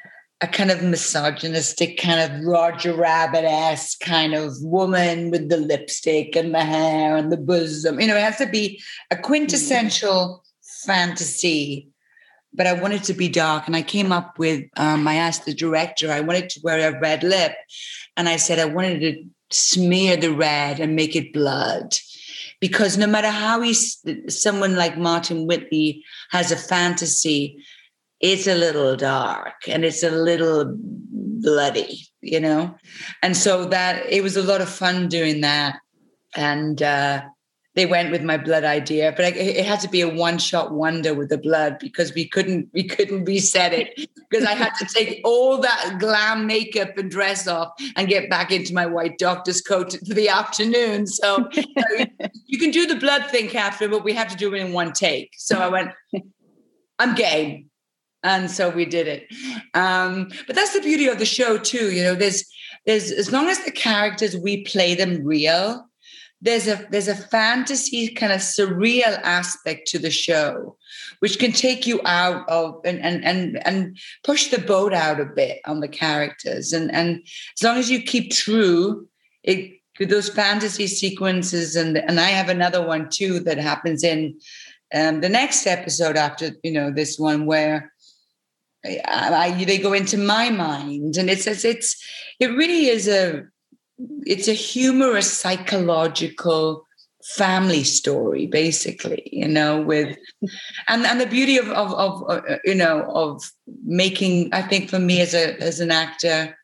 a kind of misogynistic, kind of Roger Rabbit esque kind of woman with the lipstick and the hair and the bosom. You know, it has to be a quintessential fantasy. But I wanted to be dark. And I came up with, um, I asked the director, I wanted to wear a red lip. And I said, I wanted to smear the red and make it blood. Because no matter how he's someone like Martin Whitley has a fantasy, it's a little dark and it's a little bloody, you know? And so that it was a lot of fun doing that. And uh, they went with my blood idea, but I, it had to be a one shot wonder with the blood because we couldn't we couldn't reset it because I had to take all that glam makeup and dress off and get back into my white doctor's coat for the afternoon. So you, you can do the blood thing, Catherine, but we have to do it in one take. So I went, I'm game and so we did it. Um, but that's the beauty of the show too you know there's there's as long as the characters we play them real there's a there's a fantasy kind of surreal aspect to the show which can take you out of and and and, and push the boat out a bit on the characters. And and as long as you keep true it those fantasy sequences and and I have another one too that happens in um, the next episode after you know this one where I, I, they go into my mind, and it's, it's it's it really is a it's a humorous psychological family story basically you know with and and the beauty of of, of uh, you know of making i think for me as a as an actor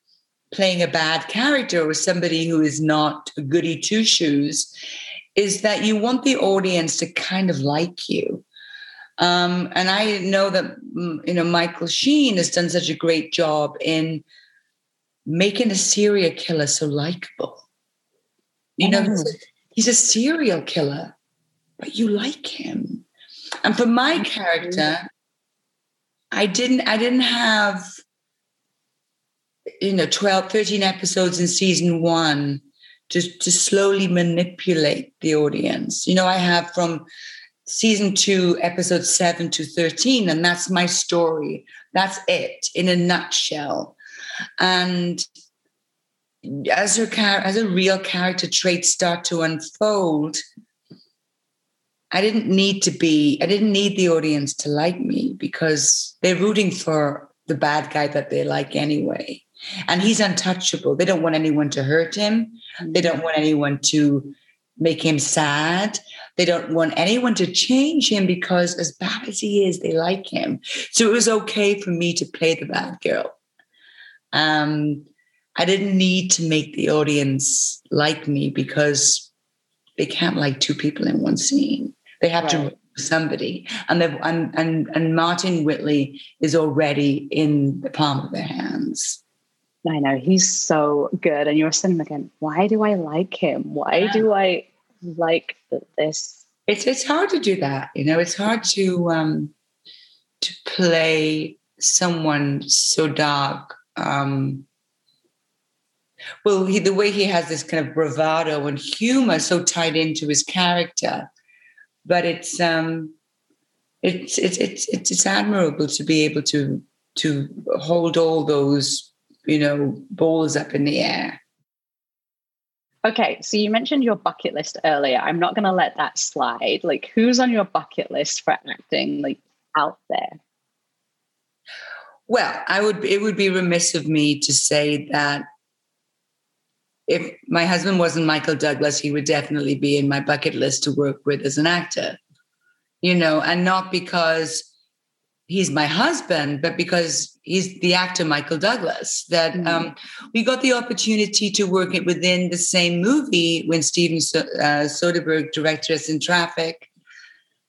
playing a bad character or somebody who is not a goody two shoes is that you want the audience to kind of like you um, and I know that mm, you know Michael Sheen has done such a great job in making a serial killer so likable. You know, oh. he's a serial killer, but you like him. And for my character, I didn't I didn't have you know 12 13 episodes in season 1 to to slowly manipulate the audience. You know, I have from season two, episode seven to 13. And that's my story. That's it in a nutshell. And as her as a real character traits start to unfold, I didn't need to be, I didn't need the audience to like me because they're rooting for the bad guy that they like anyway. And he's untouchable. They don't want anyone to hurt him. They don't want anyone to make him sad. They don't want anyone to change him because, as bad as he is, they like him. So it was okay for me to play the bad girl. Um, I didn't need to make the audience like me because they can't like two people in one scene. They have right. to somebody, and, and and and Martin Whitly is already in the palm of their hands. I know he's so good, and you're sitting again. Why do I like him? Why yeah. do I like this. It's it's hard to do that you know? It's hard to um to play someone so dark um well he, the way he has this kind of bravado and humor so tied into his character but it's um it's it's it's it's, it's admirable to be able to to hold all those you know balls up in the air Okay, so you mentioned your bucket list earlier. I'm not going to let that slide. Like, who's on your bucket list for acting, like out there? Well, I would. It would be remiss of me to say that if my husband wasn't Michael Douglas, he would definitely be in my bucket list to work with as an actor. You know, and not because he's my husband, but because he's the actor Michael Douglas, that mm-hmm. um, we got the opportunity to work it within the same movie when Steven uh, Soderbergh directed us in Traffic,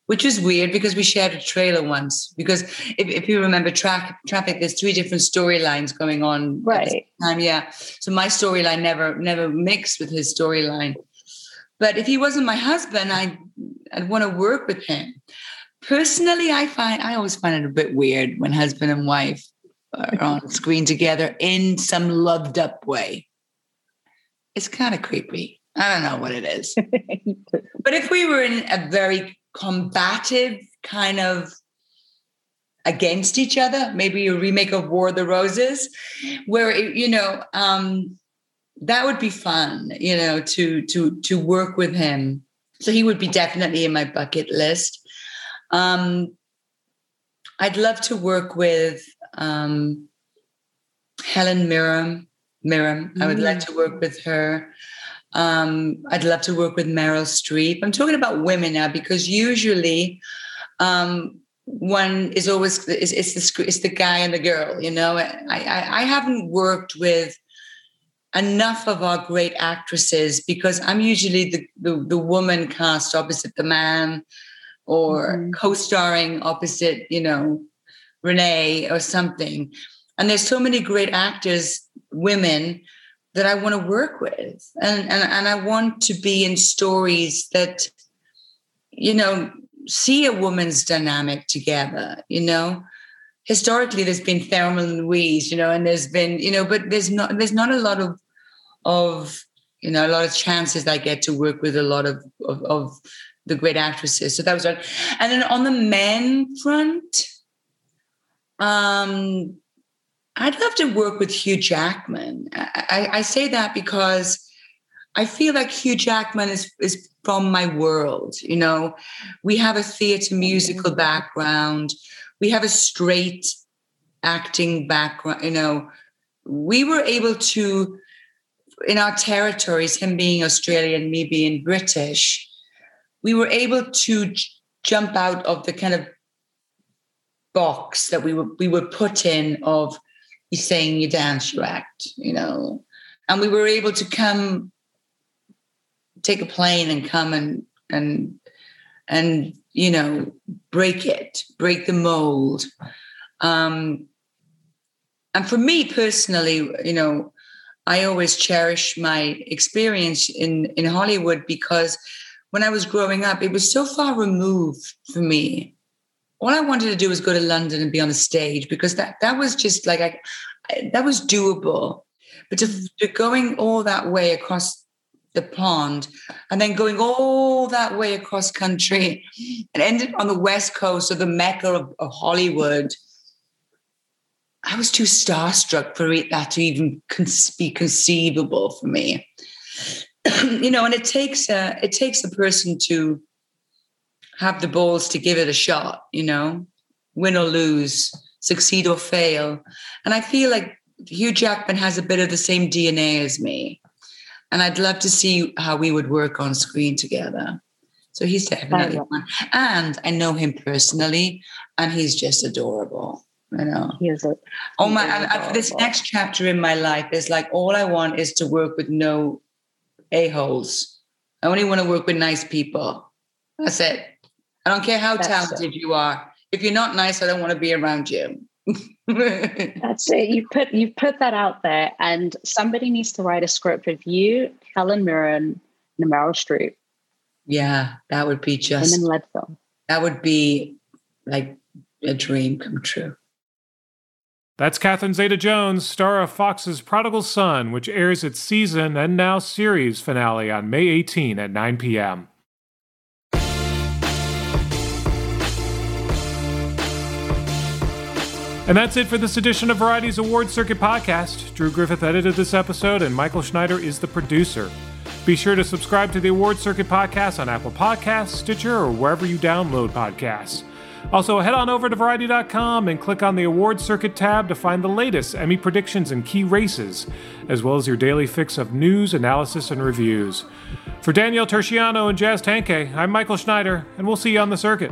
which was weird because we shared a trailer once. Because if, if you remember tra- Traffic, there's three different storylines going on right time. Yeah, so my storyline never never mixed with his storyline. But if he wasn't my husband, I I'd want to work with him personally i find i always find it a bit weird when husband and wife are on screen together in some loved up way. It's kind of creepy. I don't know what it is. But if we were in a very combative kind of against each other maybe a remake of war of the roses where it, you know um that would be fun you know to to to work with him. So he would be definitely in my bucket list um, I'd love to work with um, Helen Mirren. Mirren. Mm. I would like mm. to work with her. Um, I'd love to work with Meryl Streep. I'm talking about women now because usually um, one is always it's, it's the it's the guy and the girl. You know, I, I, I haven't worked with enough of our great actresses because I'm usually the, the, the woman cast opposite the man or mm-hmm. co-starring opposite, you know, Renee or something. And there's so many great actors, women, that I want to work with. And, and, and I want to be in stories that, you know, see a woman's dynamic together, you know. Historically, there's been Thelma and Louise, you know, and there's been, you know, but there's not there's not a lot of of you know a lot of chances I get to work with a lot of of, of the great actresses. So that was right. And then on the men front, um, I'd love to work with Hugh Jackman. I, I, say that because I feel like Hugh Jackman is, is from my world. You know, we have a theater musical background, we have a straight acting background. You know, we were able to, in our territories, him being Australian, me being British, we were able to j- jump out of the kind of box that we were we were put in of you saying you dance, you act, you know. And we were able to come take a plane and come and and and you know break it, break the mold. Um, and for me personally, you know, I always cherish my experience in in Hollywood because when I was growing up, it was so far removed for me. All I wanted to do was go to London and be on a stage because that that was just like I, I that was doable. But to, to going all that way across the pond and then going all that way across country and ended on the west coast of the mecca of, of hollywood i was too starstruck for that to even be conceivable for me you know, and it takes a it takes a person to have the balls to give it a shot, you know, win or lose, succeed or fail. And I feel like Hugh Jackman has a bit of the same DNA as me. And I'd love to see how we would work on screen together. So he's definitely one. And I know him personally, and he's just adorable. You know, he is. A, oh my! And, and for this next chapter in my life, is like all I want is to work with no a-holes. I only want to work with nice people. That's it. I don't care how That's talented it. you are. If you're not nice, I don't want to be around you. That's it. You put you put that out there, and somebody needs to write a script with you, Helen Mirren, and Meryl Streep. Yeah, that would be just women led film. That would be like a dream come true. That's Catherine Zeta Jones, star of Fox's Prodigal Son, which airs its season and now series finale on May 18 at 9 p.m. And that's it for this edition of Variety's Award Circuit podcast. Drew Griffith edited this episode, and Michael Schneider is the producer. Be sure to subscribe to the Award Circuit podcast on Apple Podcasts, Stitcher, or wherever you download podcasts. Also, head on over to Variety.com and click on the Award Circuit tab to find the latest Emmy predictions and key races, as well as your daily fix of news, analysis, and reviews. For Danielle Turchiano and Jazz Tangcay, I'm Michael Schneider, and we'll see you on the circuit.